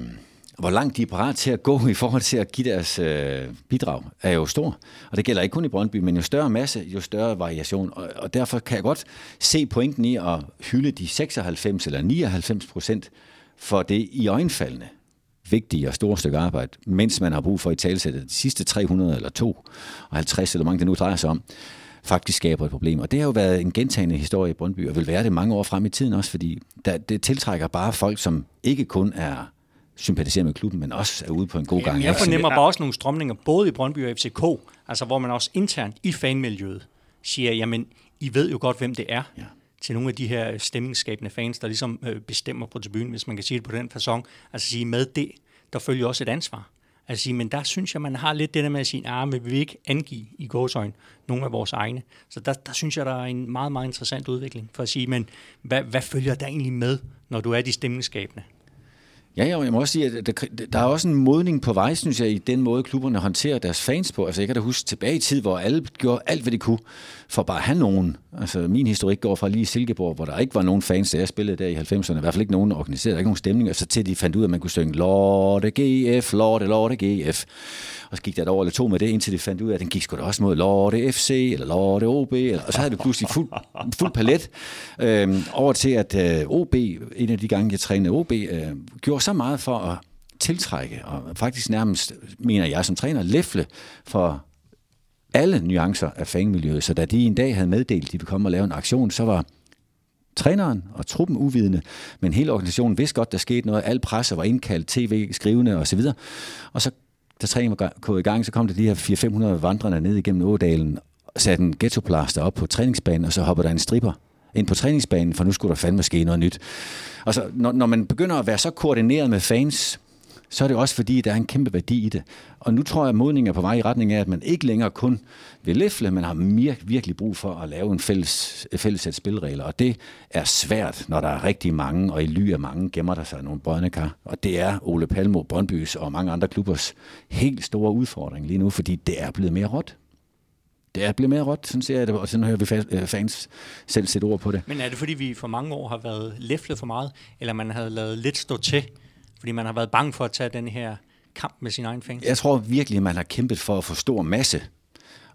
hvor langt de er parat til at gå i forhold til at give deres øh, bidrag, er jo stor. Og det gælder ikke kun i Brøndby, men jo større masse, jo større variation. Og, og derfor kan jeg godt se pointen i at hylde de 96 eller 99 procent for det i øjenfaldende vigtige og store stykke arbejde, mens man har brug for i talsættet de sidste 300 eller 250, eller mange det nu drejer sig om, faktisk skaber et problem. Og det har jo været en gentagende historie i Brøndby, og vil være det mange år frem i tiden også, fordi der, det tiltrækker bare folk, som ikke kun er sympatiserer med klubben, men også er ude på en god gang. Jeg fornemmer bare også nogle strømninger, både i Brøndby og FCK, altså hvor man også internt i fanmiljøet siger, jamen, I ved jo godt, hvem det er. Ja. til nogle af de her stemningsskabende fans, der ligesom øh, bestemmer på tribunen, hvis man kan sige det på den façon. Altså sige, med det, der følger også et ansvar. Altså, sige, men der synes jeg, man har lidt det der med at sige, ah, men vi vil ikke angive i gåsøjne nogle af vores egne. Så der, der synes jeg, der er en meget, meget interessant udvikling for at sige, men hvad, hvad følger der egentlig med, når du er de stemningsskabende? Ja, ja, jeg må også sige, at der, der er også en modning på vej, synes jeg, i den måde, klubberne håndterer deres fans på. Altså, jeg kan da huske tilbage i tid, hvor alle gjorde alt, hvad de kunne, for bare at have nogen. Altså, min historik går fra lige Silkeborg, hvor der ikke var nogen fans, da jeg spillede der i 90'erne. I hvert fald ikke nogen organiseret, der ikke nogen stemning. Og så til de fandt ud af, at man kunne synge Lorte GF, Lorte, Lorte GF. Og så gik der et år eller to med det, indtil de fandt ud af, at den gik sgu da også mod Lorte FC, eller Lorte OB, eller, og så havde det pludselig fuld, fuld palet øhm, over til, at øh, OB, en af de gange, jeg trænede OB, øh, gjorde så meget for at tiltrække, og faktisk nærmest, mener jeg som træner, læfle for alle nuancer af fangmiljøet. Så da de en dag havde meddelt, at de ville komme og lave en aktion, så var træneren og truppen uvidende, men hele organisationen vidste godt, der skete noget. Al presse var indkaldt, tv, skrivende osv. Og så da træningen var gået i gang, så kom der de her 400-500 vandrende ned igennem Ådalen, satte en ghettoplaster op på træningsbanen, og så hopper der en stripper ind på træningsbanen, for nu skulle der fandme ske noget nyt. Og så, når, når man begynder at være så koordineret med fans, så er det også fordi, der er en kæmpe værdi i det. Og nu tror jeg, at modningen er på vej i retning af, at man ikke længere kun vil læfle, men har virkelig brug for at lave en fælles, fælles sæt spilregler. Og det er svært, når der er rigtig mange, og i ly af mange gemmer der sig nogle brødnekar. Og det er Ole Palmo, Brøndbys og mange andre klubbers helt store udfordring lige nu, fordi det er blevet mere råt. Det er blevet mere råt, sådan ser jeg det, og sådan hører vi øh, fans selv sætte ord på det. Men er det fordi, vi for mange år har været læflet for meget, eller man havde lavet lidt stå til, fordi man har været bange for at tage den her kamp med sin egen fans? Jeg tror virkelig, at man har kæmpet for at få stor masse,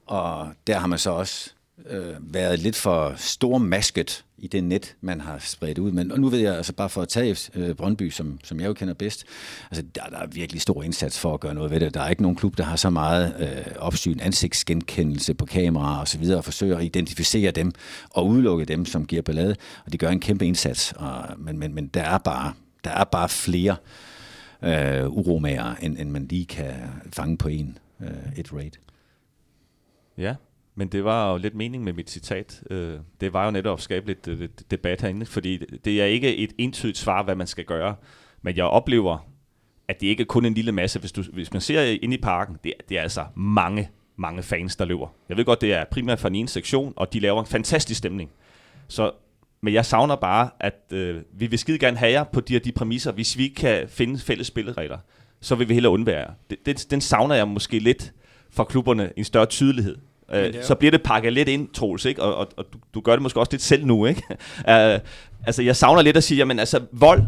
og der har man så også øh, været lidt for stor masket i det net, man har spredt ud. Men og nu ved jeg, altså bare for at tage øh, Brøndby, som, som jeg jo kender bedst, altså der, der er virkelig stor indsats for at gøre noget ved det. Der er ikke nogen klub, der har så meget øh, opsyn, ansigtsgenkendelse på kamera og så videre, og forsøger at identificere dem og udelukke dem, som giver ballade. Og de gør en kæmpe indsats, og, men, men, men der er bare der er bare flere øh, uromager, end, end man lige kan fange på en øh, et raid. Ja, men det var jo lidt mening med mit citat. Øh, det var jo netop at skabe øh, lidt debat herinde, fordi det er ikke et entydigt svar, hvad man skal gøre. Men jeg oplever, at det ikke er kun en lille masse. Hvis, du, hvis man ser ind i parken, det, det er altså mange, mange fans, der løber. Jeg ved godt, det er primært fra en ene sektion, og de laver en fantastisk stemning. Så men jeg savner bare, at øh, vi vil skide gerne have jer på de her de præmisser. Hvis vi ikke kan finde fælles spilleregler, så vil vi hellere undvære jer. Det, det, den savner jeg måske lidt fra klubberne, en større tydelighed. Øh, så bliver det pakket lidt ind, Troels, ikke? Og, og, og du, du gør det måske også lidt selv nu, ikke? uh, altså, jeg savner lidt at sige, jamen altså, vold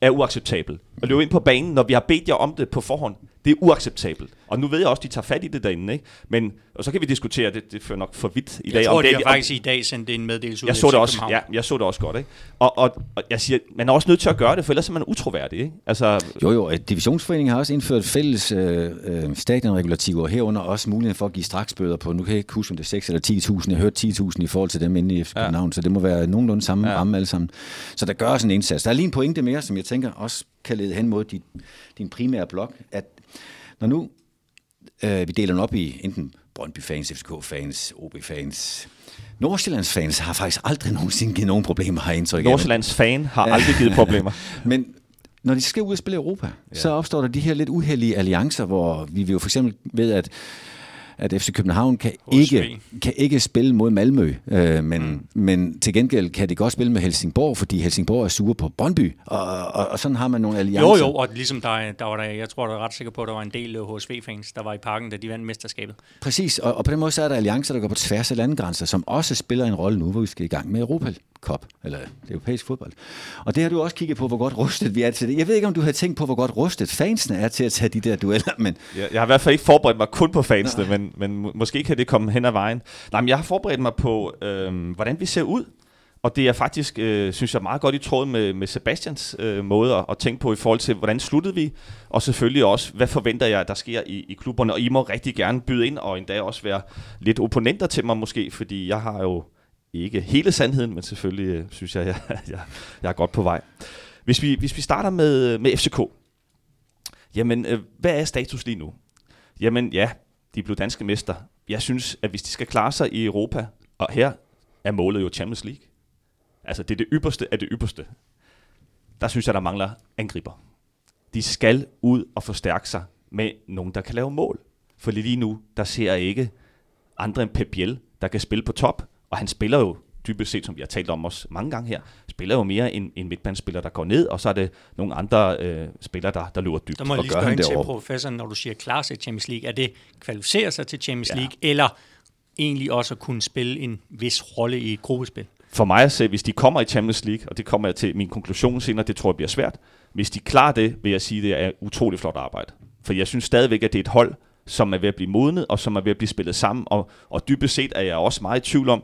er uacceptabel. At løbe ind på banen, når vi har bedt jer om det på forhånd, det er uacceptabelt. Og nu ved jeg også, at de tager fat i det derinde, ikke? Men, og så kan vi diskutere, det, det fører nok for vidt i dag. Jeg tror, om de har faktisk i dag sendt en meddelelse ud jeg så det også, ja, jeg så det også godt, ikke? Og, og, og, jeg siger, man er også nødt til at gøre det, for ellers er man utroværdig, ikke? Altså, jo, jo, Divisionsforeningen har også indført fælles øh, øh, stadionregulativer, herunder også muligheden for at give straksbøder på, nu kan jeg ikke huske, om det er 6 eller 10.000, jeg har hørt 10.000 i forhold til dem inde i FC København, ja. så det må være nogenlunde samme ja. ramme alle sammen. Så der gør også en indsats. Der er lige en pointe mere, som jeg tænker også kan lede hen mod din, din primære blok, at når nu øh, vi deler den op i enten Brøndby-fans, FCK-fans, OB-fans, Nordsjællands fans har faktisk aldrig nogensinde givet nogen problemer, har indtryk Nordsjællands fan har aldrig givet problemer. Men når de skal ud og spille Europa, ja. så opstår der de her lidt uheldige alliancer, hvor vi jo for eksempel ved, at at FC København kan ikke, kan ikke spille mod Malmø, øh, men, mm. men til gengæld kan det godt spille med Helsingborg, fordi Helsingborg er sure på Brøndby, og, og, og sådan har man nogle alliancer. Jo, jo, og ligesom der, der var der, jeg tror, der er ret sikker på, at der var en del HSV-fans, der var i parken, da de vandt mesterskabet. Præcis, og, og på den måde så er der alliancer, der går på tværs af landegrænser, som også spiller en rolle nu, hvor vi skal i gang med Europa Cup, eller det europæiske fodbold. Og det har du også kigget på, hvor godt rustet vi er til det. Jeg ved ikke, om du har tænkt på, hvor godt rustet fansene er til at tage de der dueller, men... Jeg, jeg har i hvert fald ikke forberedt mig kun på fansene, men, men måske kan det komme hen ad vejen. Nej, men jeg har forberedt mig på, øh, hvordan vi ser ud. Og det er faktisk, øh, synes jeg, meget godt i tråd med, med Sebastians øh, måde at, at tænke på i forhold til, hvordan sluttede vi, og selvfølgelig også, hvad forventer jeg, der sker i, i klubberne. Og I må rigtig gerne byde ind, og endda også være lidt opponenter til mig måske, fordi jeg har jo ikke hele sandheden, men selvfølgelig øh, synes jeg, jeg, jeg, jeg er godt på vej. Hvis vi, hvis vi starter med, med FCK, jamen, øh, hvad er status lige nu? Jamen ja, de blev danske mester. Jeg synes, at hvis de skal klare sig i Europa, og her er målet jo Champions League, altså det er det ypperste af det ypperste, der synes jeg, der mangler angriber. De skal ud og forstærke sig med nogen, der kan lave mål. For lige nu, der ser jeg ikke andre end Pep Biel, der kan spille på top, og han spiller jo dybest set, som vi har talt om også mange gange her, spiller jo mere en, en midtbanespiller, der går ned, og så er det nogle andre øh, spillere, der, der løber dybt. Der må jeg lige spørge ind til professoren, når du siger klar til Champions League. Er det kvalificere sig til Champions Ja. League, eller egentlig også at kunne spille en vis rolle i et gruppespil? For mig at se, hvis de kommer i Champions League, og det kommer jeg til min konklusion senere, det tror jeg bliver svært. Hvis de klarer det, vil jeg sige, det er utrolig flot arbejde. For jeg synes stadigvæk, at det er et hold, som er ved at blive modnet, og som er ved at blive spillet sammen. Og, og dybest set er jeg også meget i tvivl om,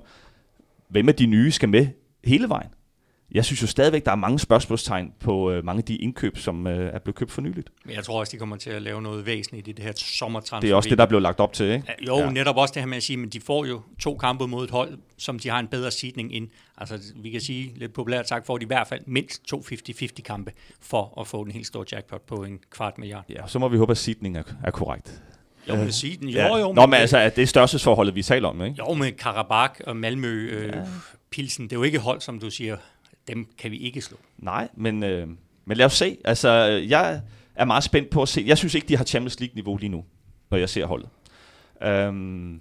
hvem af de nye skal med hele vejen. Jeg synes jo stadigvæk, der er mange spørgsmålstegn på øh, mange af de indkøb, som øh, er blevet købt for nyligt. Men jeg tror også, de kommer til at lave noget væsentligt i det her sommertransfer. Det er også det, der blev lagt op til, ikke? Ja, Jo, Ja. netop også det her med at sige, men de får jo to kampe mod et hold, som de har en bedre sidning ind. Altså, vi kan sige lidt populært sagt, får de i hvert fald mindst to 50-50 kampe for at få den helt store jackpot på en kvart milliard. Ja, så må vi håbe, at sidningen er, er korrekt. Jo, men sige den. Jo, ja. jo, Nå, men altså, at det er størrelsesforholdet, vi taler om, ikke? Jo, med Karabakh og Malmø, øh, ja. Pilsen, det er jo ikke hold, som du siger, dem kan vi ikke slå. Nej, men, øh, men lad os se. Altså, jeg er meget spændt på at se. Jeg synes ikke, de har Champions League-niveau lige nu, når jeg ser holdet. Øhm,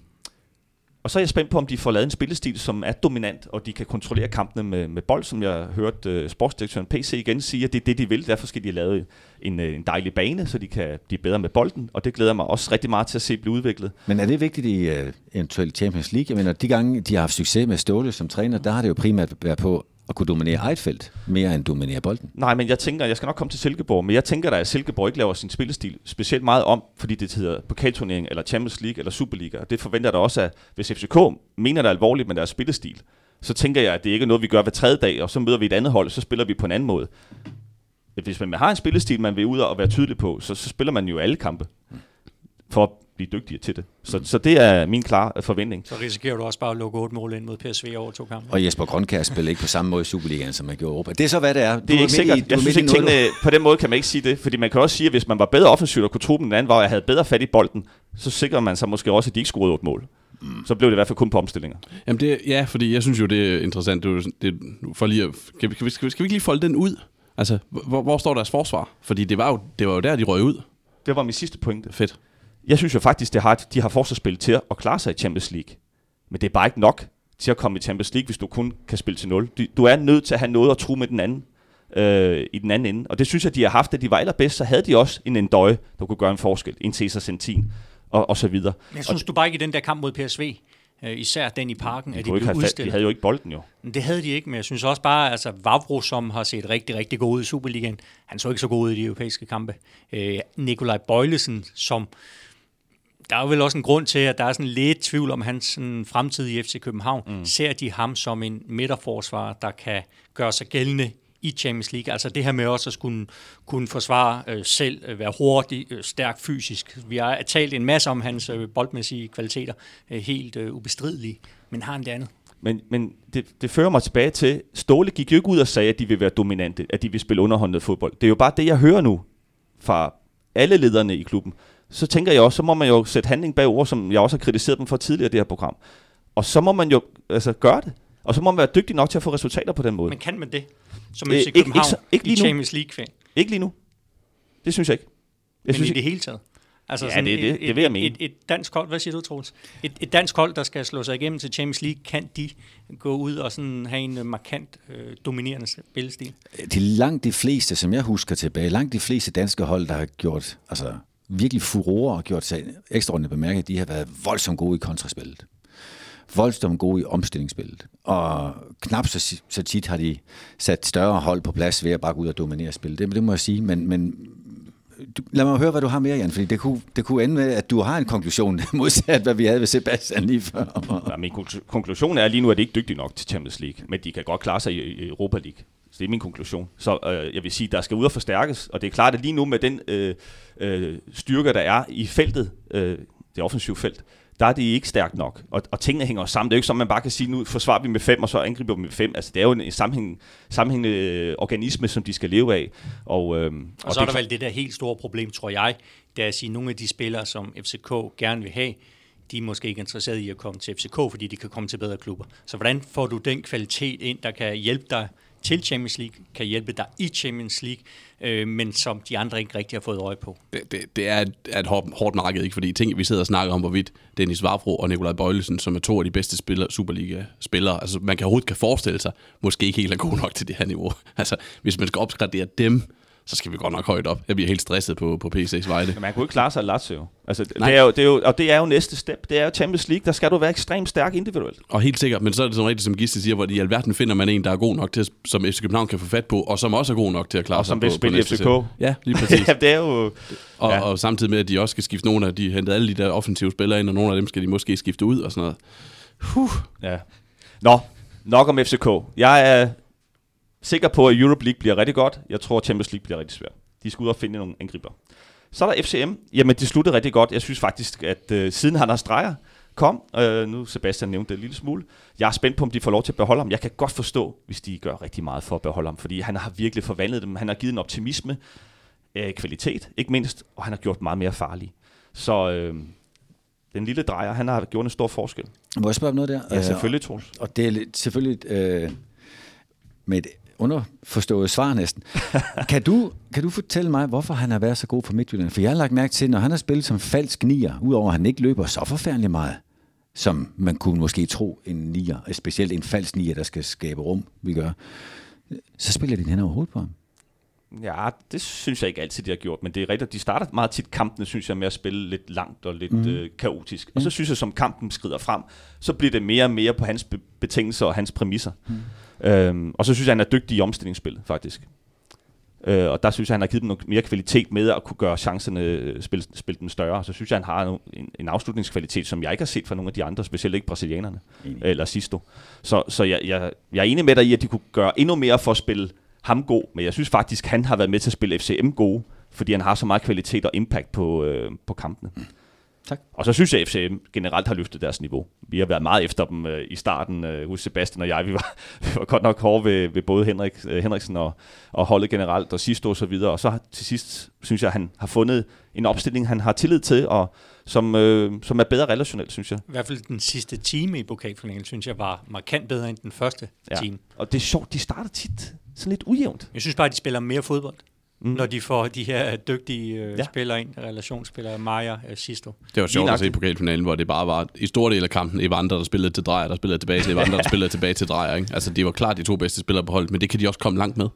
og så er jeg spændt på, om de får lavet en spillestil, som er dominant, og de kan kontrollere kampene med, med bold, som jeg hørte uh, sportsdirektøren PC igen sige, at det er det, de vil. Derfor skal de lave en, øh, en dejlig bane, så de kan blive bedre med bolden, og det glæder mig også rigtig meget til at se blive udviklet. Men er det vigtigt i uh, eventuelt Champions League? Jeg mener, de gange, de har haft succes med Ståle som træner, der har det jo primært været på at kunne dominere eget felt, mere end dominere bolden. Nej, men jeg tænker, jeg skal nok komme til Silkeborg, men jeg tænker da, at Silkeborg ikke laver sin spillestil specielt meget om, fordi det hedder pokalturnering, eller Champions League, eller Superliga, og det forventer jeg da også, at hvis FCK mener det alvorligt med deres spillestil, så tænker jeg, at det ikke er noget, vi gør hver tredje dag, og så møder vi et andet hold, så spiller vi på en anden måde. Hvis man har en spillestil, man vil ud og være tydelig på, så, så spiller man jo alle kampe, for at blive dygtigere til det. Så, så det er min klare forventning. Så risikerer du også bare at lukke otte mål ind mod PSV over to kampe. Og Jesper Grønkær spiller ikke på samme måde i Superligaen, som han gjorde i Europa. Det er så, hvad det er. Det er ikke sikkert. Jeg synes ikke, tingene, på den måde kan man ikke sige det. Fordi man kan også sige, at hvis man var bedre offensivt og kunne tro dem den anden var, og jeg havde bedre fat i bolden, så sikrer man sig måske også, at de ikke scorede otte mål. Mm. Så blev det i hvert fald kun på omstillinger. Jamen det, ja, fordi jeg synes jo, det er interessant. Det, er det, for lige at, kan, vi, kan, vi, skal, vi, skal vi ikke lige folde den ud? Altså, hvor, hvor står deres forsvar? Fordi det var, jo, det var jo der, de røg ud. Det var min sidste pointe. Fedt. Jeg synes jo faktisk, det har, de har forsvarsspil til at klare sig i Champions League. Men det er bare ikke nok til at komme i Champions League, hvis du kun kan spille til 0. Du, du er nødt til at have noget at tro med den anden. Øh, i den anden ende. Og det synes jeg, de har haft, at de var allerbedst, så havde de også en Endøje, der kunne gøre en forskel. En Cesar Centin og, og så videre. Men jeg synes du bare ikke i den der kamp mod PSV, øh, især den i parken, De, at de blev fat, de udstillet. havde jo ikke bolden jo. Men Det havde de ikke, men jeg synes også bare, altså Vavro, som har set rigtig, rigtig god ud i Superligaen, han så ikke så god ud i de europæiske kampe. Øh, Nikolaj Bøjlesen, som der er jo vel også en grund til, at der er sådan lidt tvivl om hans sådan, fremtid i FC København. Mm. Ser de ham som en midterforsvar, der kan gøre sig gældende i Champions League? Altså det her med også at skulle kunne forsvare øh, selv, øh, være hurtig, øh, stærk fysisk. Vi har talt en masse om hans øh, boldmæssige kvaliteter, øh, helt øh, ubestridelige, men har han det andet? Men, men det, det fører mig tilbage til, Ståle gik jo ikke ud og sagde, at de vil være dominante, at de vil spille underhåndet fodbold. Det er jo bare det, jeg hører nu fra alle lederne i klubben. Så tænker jeg også, så må man jo sætte handling bag ord, som jeg også har kritiseret dem for tidligere i det her program. Og så må man jo altså, gøre det. Og så må man være dygtig nok til at få resultater på den måde. Men kan man det? Som Øh, ikke- København ikke så- ikke i lige nu. Champions League-fan? Ikke lige nu. Det synes jeg ikke. Jeg Men synes i ikke. det hele taget? Altså Ja, sådan det- det- et, det vil jeg et, mene. Et, et dansk hold, hvad siger du, Troels? Et, et dansk hold, der skal slå sig igennem til Champions League, kan de gå ud og sådan have en øh, markant øh, dominerende spillestil? De langt de fleste, som jeg husker tilbage, langt de fleste danske hold, der har gjort altså, virkelig furore og gjort sig ekstraordinært bemærket, de har været voldsomt gode i kontraspillet. Voldsomt gode i omstillingsspillet. Og knap så, så tit har de sat større hold på plads ved at bare gå ud og dominere spillet. Det, det må jeg sige, men, men du, lad mig høre, hvad du har mere, Jan, fordi det kunne, det kunne ende med, at du har en konklusion modsat, hvad vi havde ved Sebastian lige før. Ja, min konklusion er, lige nu at det ikke er dygtigt nok til Champions League, men de kan godt klare sig i Europa League. Så det er min konklusion. Så øh, jeg vil sige, der skal ud og forstærkes, og det er klart, at lige nu med den øh, øh, styrke, der er i feltet, øh, det offensive felt, der er det ikke stærkt nok. Og, og tingene hænger sammen. Det er jo ikke som, man bare kan sige, nu forsvarer vi med fem, og så angriber vi med fem. Altså, det er jo en sammenhæng, sammenhængende øh, organisme, som de skal leve af. Og, øh, Og, og så det er der vel det der helt store problem, tror jeg, det er at sige, at nogle af de spillere, som FCK gerne vil have, de er måske ikke interesseret i at komme til FCK, fordi de kan komme til bedre klubber. Så hvordan får du den kvalitet ind, der kan hjælpe dig til Champions League, kan hjælpe dig i Champions League, øh, men som de andre ikke rigtig har fået øje på. Det, det, det er et, et hårdt, hårdt marked, ikke? fordi ting, vi sidder og snakker om, hvorvidt Dennis Vavro og Nikolaj Bøjlesen, som er to af de bedste spillere, Superliga-spillere, altså man kan overhovedet kan forestille sig, måske ikke helt er gode nok til det her niveau. Altså, hvis man skal opgradere dem, så skal vi godt nok højt op. Jeg bliver helt stresset på, på P6 vegne. Men man kunne ikke klare sig af Lazio. Altså, det er jo, det er jo, og det er jo næste step. Det er jo Champions League. Der skal du være ekstremt stærk individuelt. Og helt sikkert, men så er det som rigtigt, som Gisle siger, hvor i alverden finder man en, der er god nok til, som FC København kan få fat på, og som også er god nok til at klare Og som sig vil på, spille på i næste FCK. sæt. Ja, lige præcis. ja, det er jo... og, ja. og, samtidig med, at de også skal skifte nogle af de hentede alle de der offensive spillere ind, og nogle af dem skal de måske skifte ud og sådan noget. Huh. Ja. Nå, nok om FCK. Jeg er sikker på, at Europe League bliver rigtig godt. Jeg tror, at Champions League bliver rigtig svært. De skal ud og finde nogle angriber. Så er der FCM. Jamen, de sluttede rigtig godt. Jeg synes faktisk, at øh, siden han har streger kom, øh, nu Sebastian nævnte det en lille smule, jeg er spændt på, om de får lov til at beholde ham. Jeg kan godt forstå, hvis de gør rigtig meget for at beholde ham, fordi han har virkelig forvandlet dem. Han har givet en optimisme, øh, kvalitet, ikke mindst, og han har gjort meget mere farlig. Så øh, den lille drejer, han har gjort en stor forskel. Må jeg spørge om noget der? Ja, selvfølgelig, Troels. Øh, og det er selvfølgelig øh, med et underforstået svar næsten. kan, du, kan du fortælle mig, hvorfor han har været så god for Midtjylland? For jeg har lagt mærke til, når han har spillet som falsk nier, udover at han ikke løber så forfærdeligt meget, som man kunne måske tro en nier, specielt en falsk nier, der skal skabe rum, vi gør, så spiller de den hen over hovedet på ham. Ja, det synes jeg ikke altid, de har gjort, men det er rigtigt. De starter meget tit kampene, synes jeg, med at spille lidt langt og lidt mm. øh, kaotisk. Og så synes jeg, som kampen skrider frem, så bliver det mere og mere på hans be- betingelser og hans præmisser. Mm. Øhm, og så synes jeg, han er dygtig i omstillingsspil, faktisk. Øh, og der synes jeg, han har givet dem noget mere kvalitet med at kunne gøre chancerne, øh, spille, spille dem større. Så synes jeg, han har en, en afslutningskvalitet, som jeg ikke har set fra nogle af de andre, specielt ikke brasilianerne Enig. eller Sisto. Så, så jeg, jeg, jeg er enig med dig i, at de kunne gøre endnu mere for at spille ham god, men jeg synes faktisk, han har været med til at spille FCM gode, fordi han har så meget kvalitet og impact på, øh, på kampene. Tak. Og så synes jeg, at FCM generelt har løftet deres niveau. Vi har været meget efter dem øh, i starten øh, hos Sebastian og jeg. Vi var, vi var godt nok hårde ved, ved både Henrik, øh, Henriksen og, og holdet generelt, og sidst og så videre. Og så har- til sidst synes jeg, at han har fundet en opstilling, han har tillid til, og som, øh, som er bedre relationelt, synes jeg. I hvert fald den sidste time i pokalfinalen, synes jeg var markant bedre end den første ja. time. Og det er sjovt, de starter tit sådan lidt ujævnt. Jeg synes bare, at de spiller mere fodbold, Mm. når de får de her dygtige øh, Ja. spillere ind, relationsspillere, Maja, øh, Sisto. Det var sjovt at se i pokalfinalen, hvor det bare var i store del af kampen Evander, der spillede til drejer, der spillede tilbage til Evander, der spillede tilbage til drejer. Ikke? Altså, de var klart de to bedste spillere på holdet, men det kan de også komme langt med.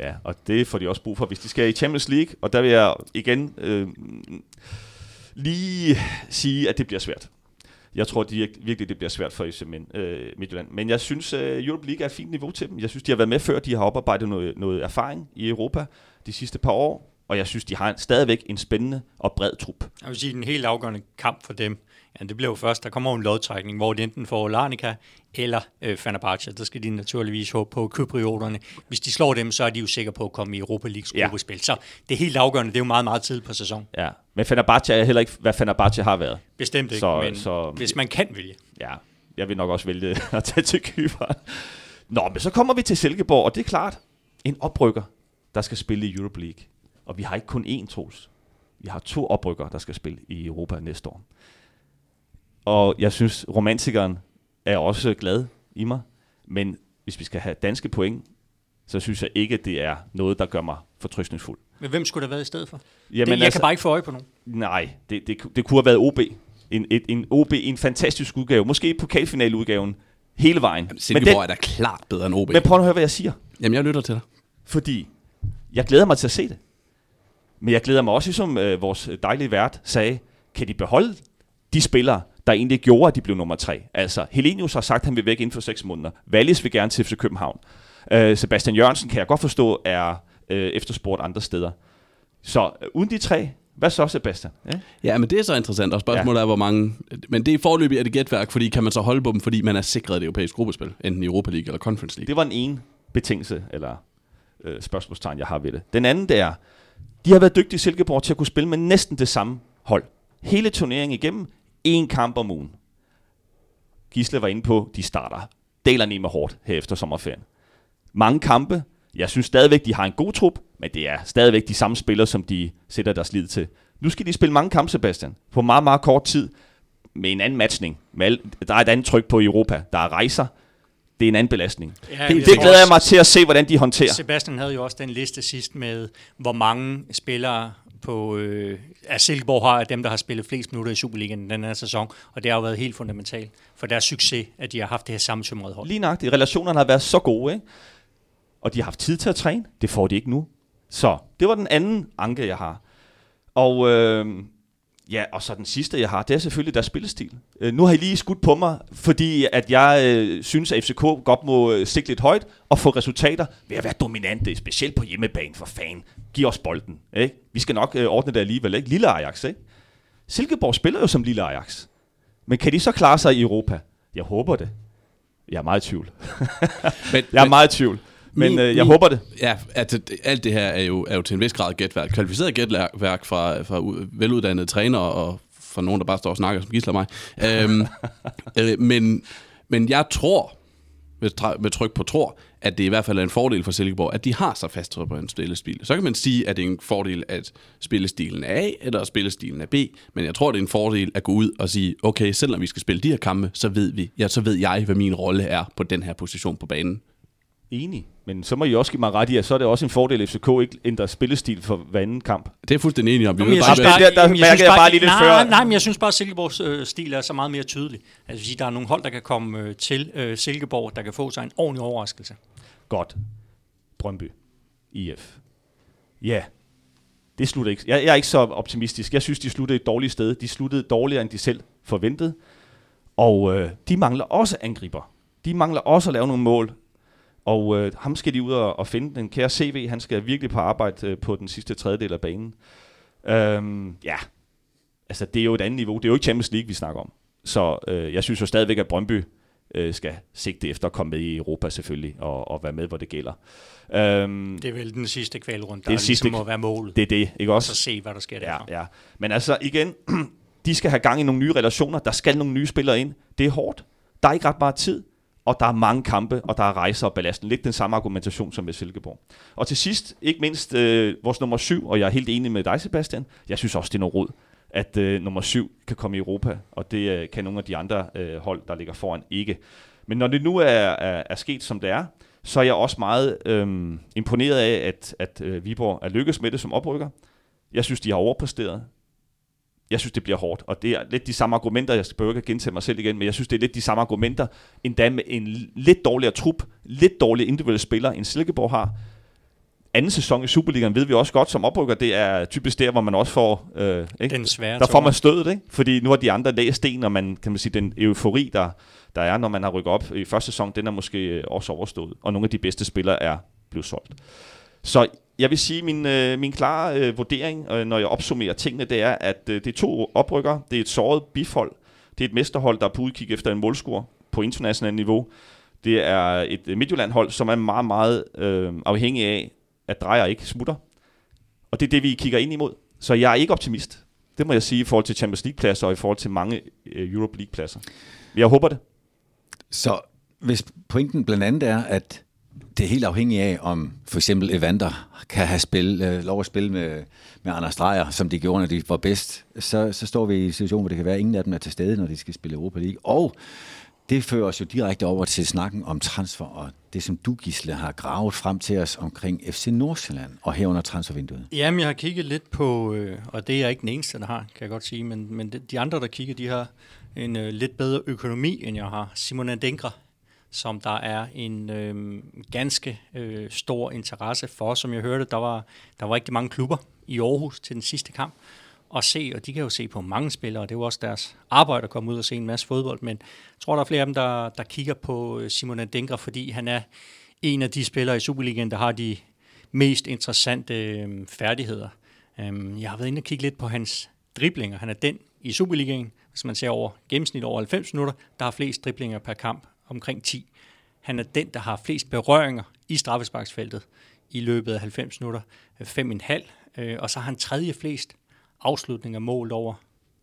Ja, og det får de også brug for, hvis de skal i Champions League. Og der vil jeg igen øh, lige sige, at det bliver svært. Jeg tror de, virkelig, det bliver svært for FC øh, Midtjylland. Men jeg synes, øh, Europe League er et fint niveau til dem. Jeg synes, de har været med før. De har oparbejdet noget, noget erfaring i Europa de sidste par år. Og jeg synes, de har en, stadigvæk en spændende og bred trup. Jeg vil sige, den helt afgørende kamp for dem, ja, det bliver jo først, der kommer en lodtrækning, hvor de enten får Larnica eller øh, Fenerbahce. Der skal de naturligvis håbe på kyprioterne. Hvis de slår dem, så er de jo sikre på at komme i Europa Leagues Ja. gruppespil. Så det helt afgørende, det er jo meget, meget tidligt på sæsonen. Ja. Men Fenerbahce er heller ikke, hvad Fenerbahce har været. Bestemt ikke, Så- men så- hvis man kan vælge. Ja, jeg vil nok også vælge at tage til Kypern. Nå, men så kommer vi til Silkeborg, og det er klart, en oprykker, der skal spille i Europe League. Og vi har ikke kun én, Troels. Vi har to oprykker, der skal spille i Europa næste år. Og jeg synes, romantikeren er også glad i mig. Men hvis vi skal have danske point, så synes jeg ikke, det er noget, der gør mig fortrystningsfuld. Men hvem skulle der have været i stedet for? Jamen, Jamen, det, jeg altså, kan bare ikke få øje på nogen. Nej, det, det, det kunne have været OB. En, et, en OB i en fantastisk udgave. Måske pokalfinaleudgaven hele vejen. Silkeborg er da klart bedre end OB. men prøv at høre, hvad jeg siger. Jamen, jeg lytter til dig. Fordi jeg glæder mig til at se det. Men jeg glæder mig også, som øh, vores dejlige vært sagde, kan de beholde de spillere, der egentlig gjorde, at de blev nummer tre. Altså, Helenius har sagt, at han vil væk inden for seks måneder. Wallis vil gerne til FC København. Øh, Sebastian Jørgensen kan jeg godt forstå, er øh, efterspurgt andre steder. Så øh, uden de tre, hvad så, Sebastian? Ja? Ja, men det er så interessant, og spørgsmålet ja. er, hvor mange... Men det er forløbig af det gætværk, fordi kan man så holde på dem, fordi man er sikret et europæisk gruppespil, enten i Europa League eller Conference League. Det var en ene betingelse, eller øh, spørgsmålstegn, jeg har ved det. Den anden, det er, de har været dygtige i Silkeborg til at kunne spille med næsten det samme hold. Hele turneringen igennem, én kamp om ugen. Gisle var inde på, de starter deler med hårdt her efter sommerferien. Mange kampe. Jeg synes stadigvæk, de har en god trup, men det er stadigvæk de samme spillere, som de sætter deres lid til. Nu skal de spille mange kampe, Sebastian, på meget, meget kort tid, med en anden matchning. Med al, der er et andet tryk på Europa. Der er rejser, det er en anden belastning. Ja, det, det glæder jeg mig til at se, hvordan de håndterer. Sebastian havde jo også den liste sidst med, hvor mange spillere på, øh, af Silkeborg har af dem, der har spillet flest minutter i Superligaen den her sæson, og det har jo været helt fundamentalt for deres succes, at de har haft det her sammensømrede hold. Lige nøjagtigt. Relationerne har været så gode, ikke? Og de har haft tid til at træne. Det får de ikke nu. Så det var den anden anke, jeg har. Og øh, ja, og så den sidste, jeg har, det er selvfølgelig deres spillestil. Øh, nu har I lige skudt på mig, fordi at jeg øh, synes, at FCK godt må øh, sigte lidt højt og få resultater ved at være dominante, specielt på hjemmebane for fan. Giv os bolden. Ikke? Vi skal nok øh, ordne det alligevel. Ikke? Lille Ajax, ikke? Silkeborg spiller jo som lille Ajax. Men kan de så klare sig i Europa? Jeg håber det. Jeg er meget i tvivl. Men, Jeg er meget i tvivl. Men Min- øh, jeg min- håber det. Ja, det- alt det her er jo, er jo til en vis grad gætværk. Kvalificeret gætværk fra, fra veluddannede trænere og fra nogen, der bare står og snakker som gisler mig. Øhm, øh, men, men jeg tror, med, med tryk på tror, at det i hvert fald er en fordel for Silkeborg, at de har så fast på en spillestil. Så kan man sige, at det er en fordel, at spillestilen er A, eller at spillestilen er B, men jeg tror, det er en fordel at gå ud og sige, okay, selvom vi skal spille de her kampe, så ved vi, ja, så ved jeg, hvad min rolle er på den her position på banen. Enig. Men så må I også give mig ret i, at så er det også en fordel, at FCK ikke ændrer spillestil for hver anden kamp. Det er jeg fuldstændig enig om. Vi Nå, jeg bare bare, der- der mærker synes jeg bare lige lidt nej, før- Nej, men jeg synes bare, at Silkeborgs øh, stil er så meget mere tydelig. Altså, sige, der er nogle hold, der kan komme øh, til øh, Silkeborg, der kan få sig en ordentlig overraskelse. Godt. Brøndby. IF. Ja. Det slutter ikke. Jeg, jeg er ikke så optimistisk. Jeg synes, de sluttede et dårligt sted. De sluttede dårligere, end de selv forventede. Og øh, de mangler også angriber. De mangler også at lave nogle mål. Og øh, ham skal de ud og, og finde. Den kære CV, han skal virkelig på arbejde øh, på den sidste tredjedel af banen. Øhm, ja, altså det er jo et andet niveau. Det er jo ikke Champions League, vi snakker om. Så øh, jeg synes jo stadigvæk, at Brøndby øh, skal sigte efter at komme med i Europa selvfølgelig, og, og være med, hvor det gælder. Øhm, Det er vel den sidste kvalrunde, Det der er er sidste- ligesom må være målet. det er det, ikke og også? så se, hvad der sker Ja, derfra. ja. Men altså igen, de skal have gang i nogle nye relationer. Der skal nogle nye spillere ind. Det er hårdt. Der er ikke ret meget tid. Og der er mange kampe, og der er rejser og belasten. Lidt den samme argumentation som med Silkeborg. Og til sidst, ikke mindst øh, vores nummer syv, og jeg er helt enig med dig, Sebastian. Jeg synes også, det er noget råd, at øh, nummer syv kan komme i Europa, og det øh, kan nogle af de andre øh, hold, der ligger foran, ikke. Men når det nu er, er, er sket, som det er, så er jeg også meget øh, imponeret af, at, at øh, Viborg er lykkedes med det som oprykker. Jeg synes, de har overpræsteret. Jeg synes, det bliver hårdt. Og det er lidt de samme argumenter, jeg skal ikke gentage mig selv igen, men jeg synes, det er lidt de samme argumenter, endda med en lidt dårligere trup, lidt dårligere individuelle spiller, end Silkeborg har. Anden sæson i Superligaen ved vi også godt som oprykker, det er typisk der, hvor man også får... Øh, ikke? Den svære Der får man stødet, ikke? Fordi nu har de andre læst sten, og man kan man sige, den eufori, der, der er, når man har rykket op i første sæson, den er måske øh, også overstået. Og nogle af de bedste spillere er blevet solgt. Så jeg vil sige, min, øh, min klare øh, vurdering, øh, når jeg opsummerer tingene, det er, at øh, det er to oprykker. Det er et såret bifold, Det er et mesterhold, der er på udkig efter en målscore på internationalt niveau. Det er et øh, Midtjylland-hold, som er meget, meget øh, afhængig af, at drejer ikke smutter. Og det er det, vi kigger ind imod. Så jeg er ikke optimist. Det må jeg sige i forhold til Champions League-pladser og i forhold til mange øh, Europe League-pladser. Jeg håber det. Så hvis pointen blandt andet er, at det er helt afhængigt af, om for eksempel Evander kan have spil, øh, lov at spille med, med Anders Dreyer, som de gjorde, når de var bedst, så, så står vi i en situation, hvor det kan være, at ingen af dem er til stede, når de skal spille Europa League. Og det fører os jo direkte over til snakken om transfer, og det som du, Gisle, har gravet frem til os omkring FC Nordsjælland og herunder transfervinduet. Jamen, jeg har kigget lidt på, øh, og det er jeg ikke den eneste, der har, kan jeg godt sige, men, men de- de andre, der kigger, de har en øh, lidt bedre økonomi, end jeg har. Simon Adengra, som der er en øh, ganske øh, stor interesse for. Som jeg hørte, der var, der var rigtig mange klubber i Aarhus til den sidste kamp at se, og de kan jo se på mange spillere, og det er jo også deres arbejde at komme ud og se en masse fodbold, men jeg tror, der er flere af dem, der, der kigger på øh, Simon Adengra, fordi han er en af de spillere i Superligaen, der har de mest interessante øh, færdigheder. Øhm, jeg har været inde og kigge lidt på hans driblinger. Han er den i Superligaen, hvis man ser over gennemsnit over 90 minutter, der har flest driblinger per kamp, omkring 10. Han er den, der har flest berøringer i straffesparksfeltet i løbet af 90 minutter, øh, 5,5. Øh, og så har han tredje flest afslutninger målt over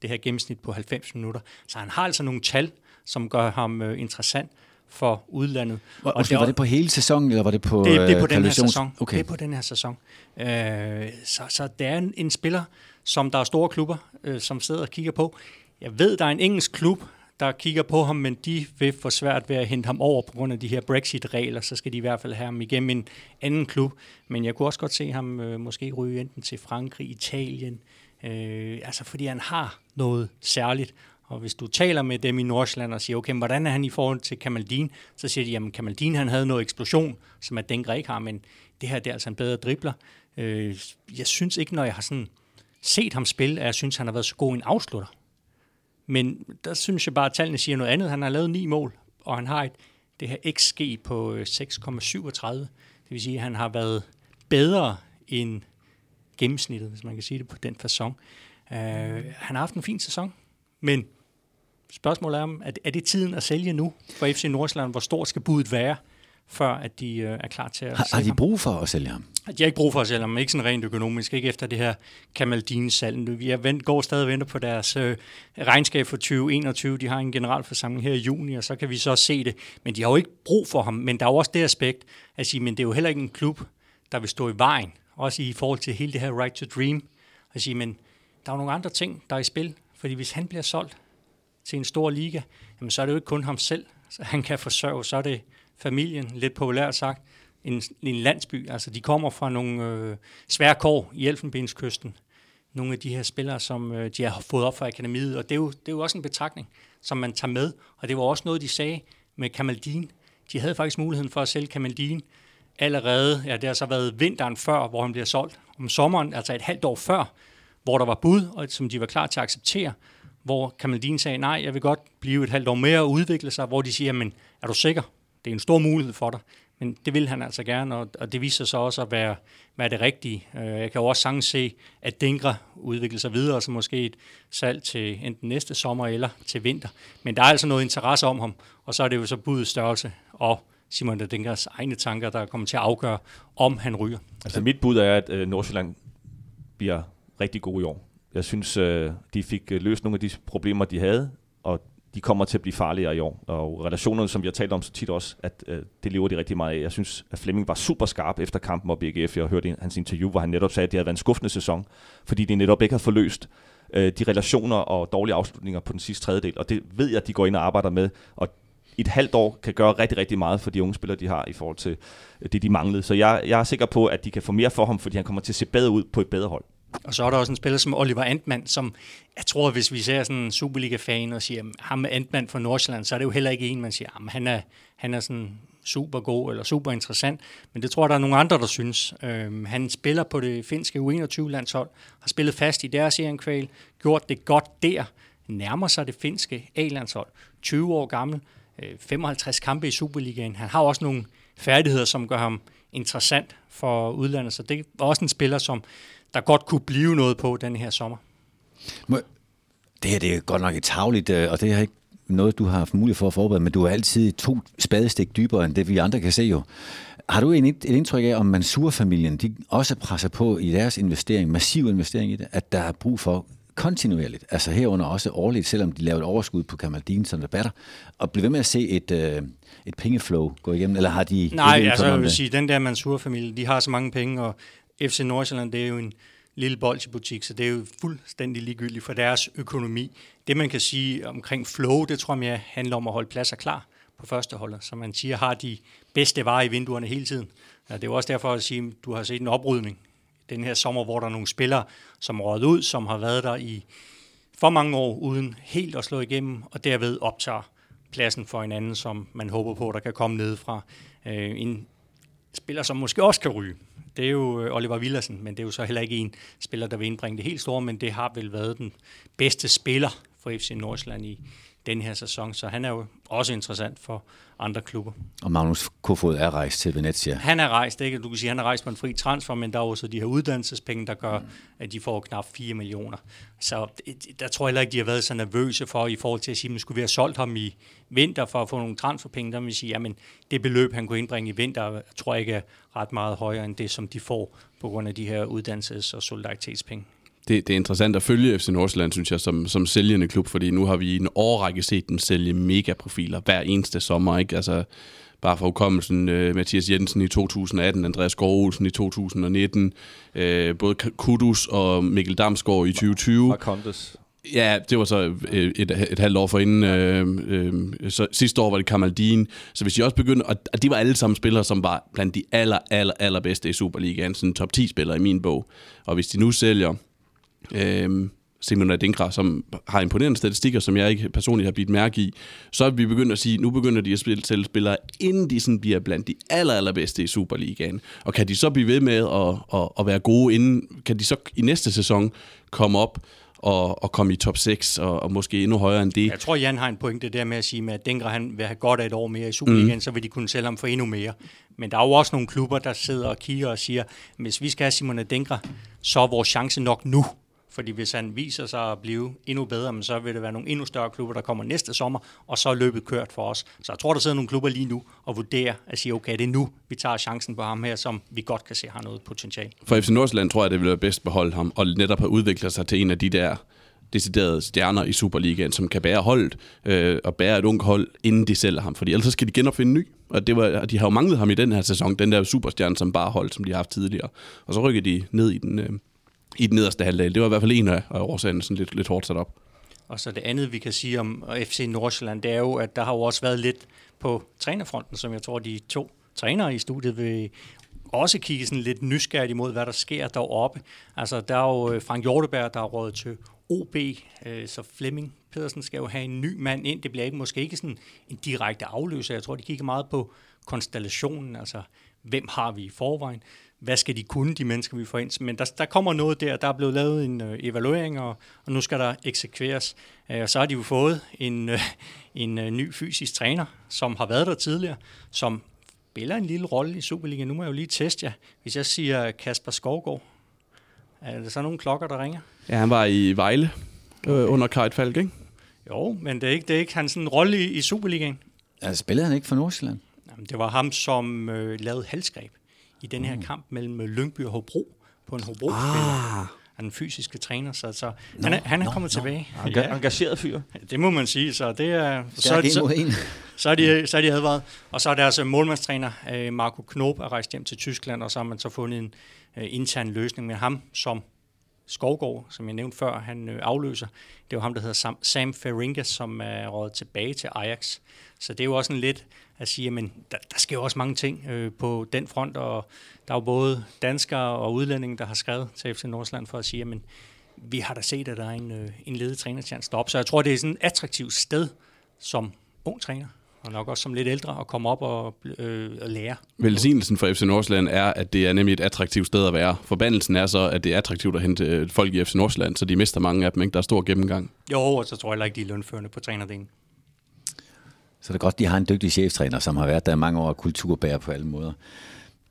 det her gennemsnit på 90 minutter. Så han har altså nogle tal, som gør ham øh, interessant for udlandet. Og Og det, var det på hele sæsonen, eller var det på det, det er på øh, den her sæson. Okay. Det er på den her sæson. Øh, så, så det er en, en spiller, som der er store klubber, øh, som sidder og kigger på. Jeg ved, der er en engelsk klub, der kigger på ham, men de vil få svært ved at hente ham over på grund af de her Brexit-regler, så skal de i hvert fald have ham igennem en anden klub. Men jeg kunne også godt se ham øh, måske ryge enten til Frankrig, Italien, øh, altså fordi han har noget særligt. Og hvis du taler med dem i Nordsjælland og siger, okay, hvordan er han i forhold til Kamaldin, så siger de, jamen Kamaldin han havde noget eksplosion, som at Denkra ikke har, men det her det er altså en bedre dribler. Øh, jeg synes ikke, når jeg har sådan set ham spille, at jeg synes, han har været så god en afslutter. Men der synes jeg bare, at tallene siger noget andet. Han har lavet ni mål, og han har et, det her XG på øh, 6,37. Det vil sige, at han har været bedre end gennemsnittet, hvis man kan sige det på den façon. Uh, øh, han har haft en fin sæson, men spørgsmålet er, om, er det tiden at sælge nu for FC Nordsjælland? Hvor stort skal budet være? Før at de øh, er klar til at har, har de brug for at sælge ham? De har ikke brug for at sælge ham, ikke sådan rent økonomisk, ikke efter det her Kamaldin-salg. Vi er vent, går stadig og venter på deres øh, regnskab for 2021. De har en generalforsamling her i juni, og så kan vi så se det. Men de har jo ikke brug for ham. Men der er jo også det aspekt at sige, men det er jo heller ikke en klub, der vil stå i vejen. Også i forhold til hele det her right to dream. At sige, men der er jo nogle andre ting, der er i spil. Fordi hvis han bliver solgt til en stor liga, jamen så er det jo ikke kun ham selv, så han kan forsørge. Så er det familien, lidt populært sagt, en, en landsby. Altså, de kommer fra nogle øh, svære kår i Elfenbenskysten. Nogle af de her spillere, som øh, de har fået op fra akademiet, og det er, jo, det er jo også en betragtning, som man tager med. Og det var også noget, de sagde med Kamaldin. De havde faktisk muligheden for at sælge Kamaldin allerede, ja, det har så været vinteren før, hvor han bliver solgt. Om sommeren, altså et halvt år før, hvor der var bud, og som de var klar til at acceptere, hvor Kamaldin sagde, nej, jeg vil godt blive et halvt år mere og udvikle sig, hvor de siger, men er du sikker? Det er en stor mulighed for dig. Men det vil han altså gerne, og, og det viser sig også at være, være det rigtige. Øh, jeg kan jo også sagtens se, at Dinkra udvikler sig videre, så måske et salg til enten næste sommer eller til vinter. Men der er altså noget interesse om ham, og så er det jo så budets størrelse og Simon de egne tanker, der kommer til at afgøre, om han ryger. Altså mit bud er, at øh, Nordsjælland bliver rigtig god i år. Jeg synes, øh, de fik øh, løst nogle af de problemer, de havde, og de kommer til at blive farligere i år. Og relationerne, som vi har talt om så tit også, at øh, det lever de rigtig meget af. Jeg synes, at Flemming var super skarp efter kampen op BGF. Jeg hørte hans interview, hvor han netop sagde, at det havde været en skuffende sæson, fordi de netop ikke har forløst øh, de relationer og dårlige afslutninger på den sidste tredjedel. Og det ved jeg, at de går ind og arbejder med. Og et halvt år kan gøre rigtig, rigtig meget for de unge spillere, de har i forhold til øh, det, de manglede. Så jeg, jeg er sikker på, at de kan få mere for ham, fordi han kommer til at se bedre ud på et bedre hold. Og så er der også en spiller som Oliver Antmann, som jeg tror, hvis vi ser sådan en Superliga-fan og siger, ham med Antmann fra Nordsjælland, så er det jo heller ikke en, man siger, at han er, han er sådan super god eller super interessant. Men det tror jeg, der er nogle andre, der synes. Øhm, han spiller på det finske U21-landshold, har spillet fast i deres serienkval, gjort det godt der, nærmer sig det finske A-landshold, 20 år gammel, øh, 55 kampe i Superligaen. Han har også nogle færdigheder, som gør ham interessant for udlandet, så det er også en spiller, som der godt kunne blive noget på den her sommer. Det her det er godt nok et tavligt, øh, og det er ikke noget, du har haft mulighed for at forberede, men du er altid to spadestik dybere end det, vi andre kan se jo. Har du et, et indtryk af, om Mansur-familien de også presser på i deres investering, massiv investering i det, at der er brug for kontinuerligt, altså herunder også årligt, selvom de laver et overskud på Kamaldin som batter, og blive ved med at se et, øh, et pengeflow gå igennem, eller har de... Nej, altså jeg vil sige, den der Mansur-familie, de har så mange penge, og FC Nordsjælland, det er jo en lille bolsjebutik, så det er jo fuldstændig ligegyldigt for deres økonomi. Det, man kan sige omkring flow, det tror jeg handler om at holde pladser klar på førsteholdet, så man siger, har de bedste varer i vinduerne hele tiden. Ja, det er jo også derfor at sige, at du har set en oprydning den her sommer, hvor der er nogle spillere, som er ud, som har været der i for mange år, uden helt at slå igennem, og derved optager pladsen for en anden, som man håber på, der kan komme ned fra. Øh, en spiller, som måske også kan ryge det er jo øh, Oliver Villersen, men det er jo så heller ikke en spiller, der vil indbringe det helt store, men det har vel været den bedste spiller for FC Nordsjælland i den her sæson, så han er jo også interessant for andre klubber. Og Magnus Kofod er rejst til Venezia. Han er rejst, ikke? Du kan sige, at han er rejst på en fri transfer, men der er også de her uddannelsespenge, der gør, mm. at de får knap 4 millioner. Så der tror jeg heller ikke, de har været så nervøse for, i forhold til at sige, at skulle vi have solgt ham i vinter for at få nogle transferpenge, der vil sige, at det beløb, han kunne indbringe i vinter, tror jeg ikke er ret meget højere end det, som de får på grund af de her uddannelses- og solidaritetspenge det, det er interessant at følge FC Nordsjælland, synes jeg, som, som sælgende klub, fordi nu har vi i en årrække set dem sælge megaprofiler hver eneste sommer, ikke? Altså, bare for hukommelsen, uh, Mathias Jensen i 2018, Andreas Gård Olsen i 2019, uh, øh, både Kudus og Mikkel Damsgaard i 2020. Og Kontes. Ja, det var så øh, et, et halvt år forinden. Øh, øh, så sidste år var det Kamaldin. Så hvis de også begynder... Og de var alle sammen spillere, som var blandt de aller, aller, allerbedste i Superligaen. Sådan top 10 spillere i min bog. Og hvis de nu sælger... Øh, Simon Adinkra, som har imponerende statistikker, som jeg ikke personligt har blivet mærke i, så er vi begyndt at sige, nu begynder de at spille til spillere, inden de sådan bliver blandt de aller, allerbedste i Superligaen. Og kan de så blive ved med at, at, at være gode inden, kan de så i næste sæson komme op og, og komme i top 6, og, og måske endnu højere end det. Jeg tror, Jan har en pointe der med at sige, at Denker han vil have godt af et år mere i Superligaen, mm. så vil de kunne sælge ham for endnu mere. Men der er jo også nogle klubber, der sidder og kigger og siger, hvis vi skal have Simon Denker, så er vores chance nok nu. Fordi hvis han viser sig at blive endnu bedre, men så vil det være nogle endnu større klubber, der kommer næste sommer, og så er løbet kørt for os. Så jeg tror, der sidder nogle klubber lige nu og vurderer at sige, okay, det er nu, vi tager chancen på ham her, som vi godt kan se har noget potentiale. For FC Nordsjælland tror jeg, det ville være bedst beholde ham, og netop have udviklet sig til en af de der deciderede stjerner i Superligaen, som kan bære holdet øh, og bære et ungt hold, inden de sælger ham. Fordi ellers skal de genopfinde en ny. Og det var, de har jo manglet ham i den her sæson, den der superstjerne, som bare holdt, som de har haft tidligere. Og så rykker de ned i den, øh, i den nederste halvdel. Det var i hvert fald en af årsagerne, sådan lidt, lidt hårdt sat op. Og så det andet, vi kan sige om FC Nordsjælland, det er jo, at der har jo også været lidt på trænerfronten, som jeg tror, de to trænere i studiet vil også kigge sådan lidt nysgerrigt imod, hvad der sker deroppe. Altså, der er jo øh, Frank Hjorteberg, der er rådet til OB, øh, så Flemming Pedersen skal jo have en ny mand ind. Det bliver ikke, måske ikke sådan en direkte afløser. Jeg tror, de kigger meget på konstellationen, altså hvem har vi i forvejen hvad skal de kunne, de mennesker, vi får ind. Men der, der kommer noget der, der er blevet lavet en øh, evaluering, og, og nu skal der eksekveres. Øh, og så har de jo fået en, øh, en øh, ny fysisk træner, som har været der tidligere, som spiller en lille rolle i Superligaen. Nu må jeg jo lige teste jer. Hvis jeg siger Kasper Skovgaard, er der så nogle klokker, der ringer? Ja, han var i Vejle øh, under Kajt Falk, ikke? Jo, men det er ikke, det er ikke hans sådan rolle i, i Superligaen. Altså, spillede han ikke for Nordsjælland? Jamen, det var ham, som øh, lavede halsgreb i den her mm. kamp mellem Lyngby og Hobro på en hobro ah. Han er den fysiske træner, så, så no, han er, han er no, kommet no. tilbage. Ja. Engageret fyr. Det må man sige, så det er... Så, så, så, så, er de, så er de advaret. Og så er deres målmandstræner, øh, Marco Knob, er rejst hjem til Tyskland, og så har man så fundet en uh, intern løsning med ham som Skovgård, som jeg nævnte før, han øh, afløser. Det er jo ham, der hedder Sam, Sam Feringa, som er rådet tilbage til Ajax. Så det er jo også en lidt at sige, at der, der sker jo også mange ting øh, på den front, og der er jo både danskere og udlændinge, der har skrevet til FC Nordsjælland for at sige, at vi har da set, at der er en, øh, en ledet trænerchance deroppe. Så jeg tror, det er sådan et attraktivt sted som ung træner og nok også som lidt ældre, at komme op og, øh, og lære. Velsignelsen for FC Nordsjælland er, at det er nemlig et attraktivt sted at være. Forbandelsen er så, at det er attraktivt at hente øh, folk i FC Nordsjælland, så de mister mange af dem, ikke? Der er stor gennemgang. Jo, og så tror jeg heller ikke, de er lønførende på trænerdelen. Så det er godt, de har en dygtig cheftræner, som har været der mange år og kulturbærer på alle måder.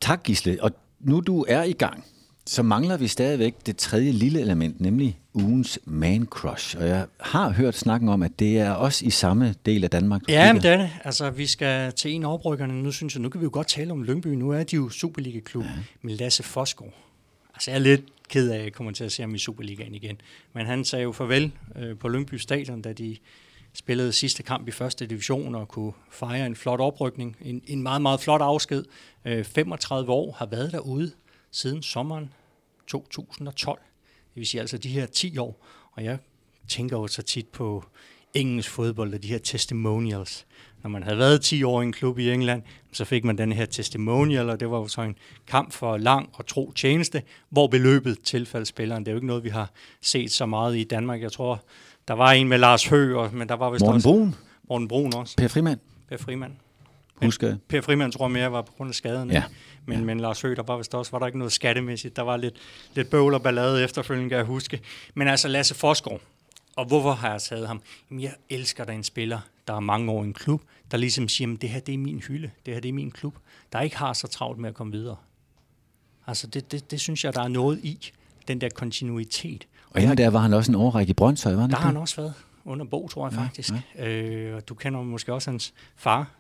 Tak, Gisle. Og nu du er i gang, så mangler vi stadigvæk det tredje lille element, nemlig ugens man crush. Og jeg har hørt snakken om, at det er også i samme del af Danmark. Ja, men det er det. Altså, vi skal til en oprykkerne. Nu synes jeg, nu kan vi jo godt tale om Lyngby. Nu er de jo Superliga-klub ja. med Lasse Fosgaard. Altså, jeg er lidt ked af, at jeg kommer til at se ham i Superligaen igen. Men han sagde jo farvel øh, på Lyngby Stadion, da de spillede sidste kamp i første division og kunne fejre en flot oprykning. En, en meget, meget flot afsked. Øh, 35 år har været derude siden sommeren 2012. Det vil sige altså de her 10 år. Og jeg tænker jo så tit på engelsk fodbold og de her testimonials. Når man havde været 10 år i en klub i England, så fik man den her testimonial, og det var jo så en kamp for lang og tro tjeneste, hvor beløbet tilfaldt spilleren. Det er jo ikke noget, vi har set så meget i Danmark. Jeg tror, der var en med Lars Høgh, men der var vist Morten også... Brun. Morten Brun også. Per Frimand. Per Frimand. Husker. Per Frimand tror jeg mere var på grund af skaden. Ja. Men, ja. men Lars Høgh, der var vist også, var der ikke noget skattemæssigt. Der var lidt, lidt bøvl og ballade efterfølgende, kan jeg huske. Men altså Lasse Forsgaard, og hvorfor har jeg taget ham? Jamen, jeg elsker, der en spiller, der er mange år i en klub, der ligesom siger, at det her det er min hylde, det her det er min klub, der ikke har så travlt med at komme videre. Altså, det, det, det synes jeg, der er noget i, den der kontinuitet. Og inden der var han også en overrække i Brøndshøj, var han Der har han også været under Bo, tror jeg ja, faktisk. Ja. Øh, og du kender måske også hans far,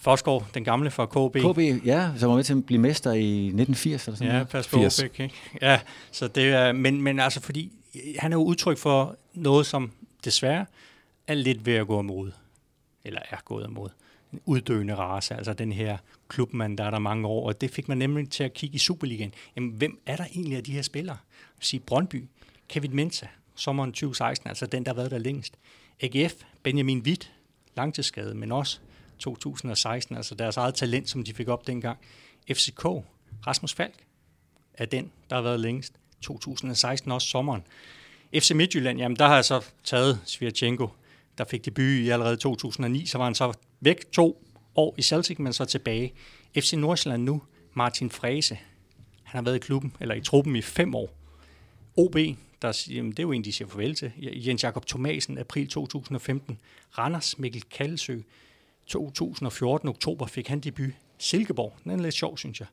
Forsgaard, den gamle fra KB. KB, ja, som var med til at blive mester i 1980 eller sådan Ja, pas på, ikke? Ja, så det er, men, men altså fordi, han er jo udtryk for noget, som desværre er lidt ved at gå imod, eller er gået imod. En uddøende race, altså den her klubmand, der er der mange år, og det fik man nemlig til at kigge i Superligaen. Jamen, hvem er der egentlig af de her spillere? sige Brøndby, Kevin Mensa, sommeren 2016, altså den, der har været der længst. AGF, Benjamin Witt, langtidsskade, men også 2016, altså deres eget talent, som de fik op dengang. FCK, Rasmus Falk, er den, der har været længst. 2016 også sommeren. FC Midtjylland, jamen der har jeg så taget Svirchenko, der fik debut i allerede 2009, så var han så væk to år i Celtic, men så tilbage. FC Nordsjælland nu, Martin Frese, han har været i klubben, eller i truppen i fem år. OB, der, jamen, det er jo en, de siger farvel til. Jens Jakob Thomasen, april 2015. Randers, Mikkel Kallesø, 2014, oktober fik han debut. Silkeborg, den er lidt sjov, synes jeg.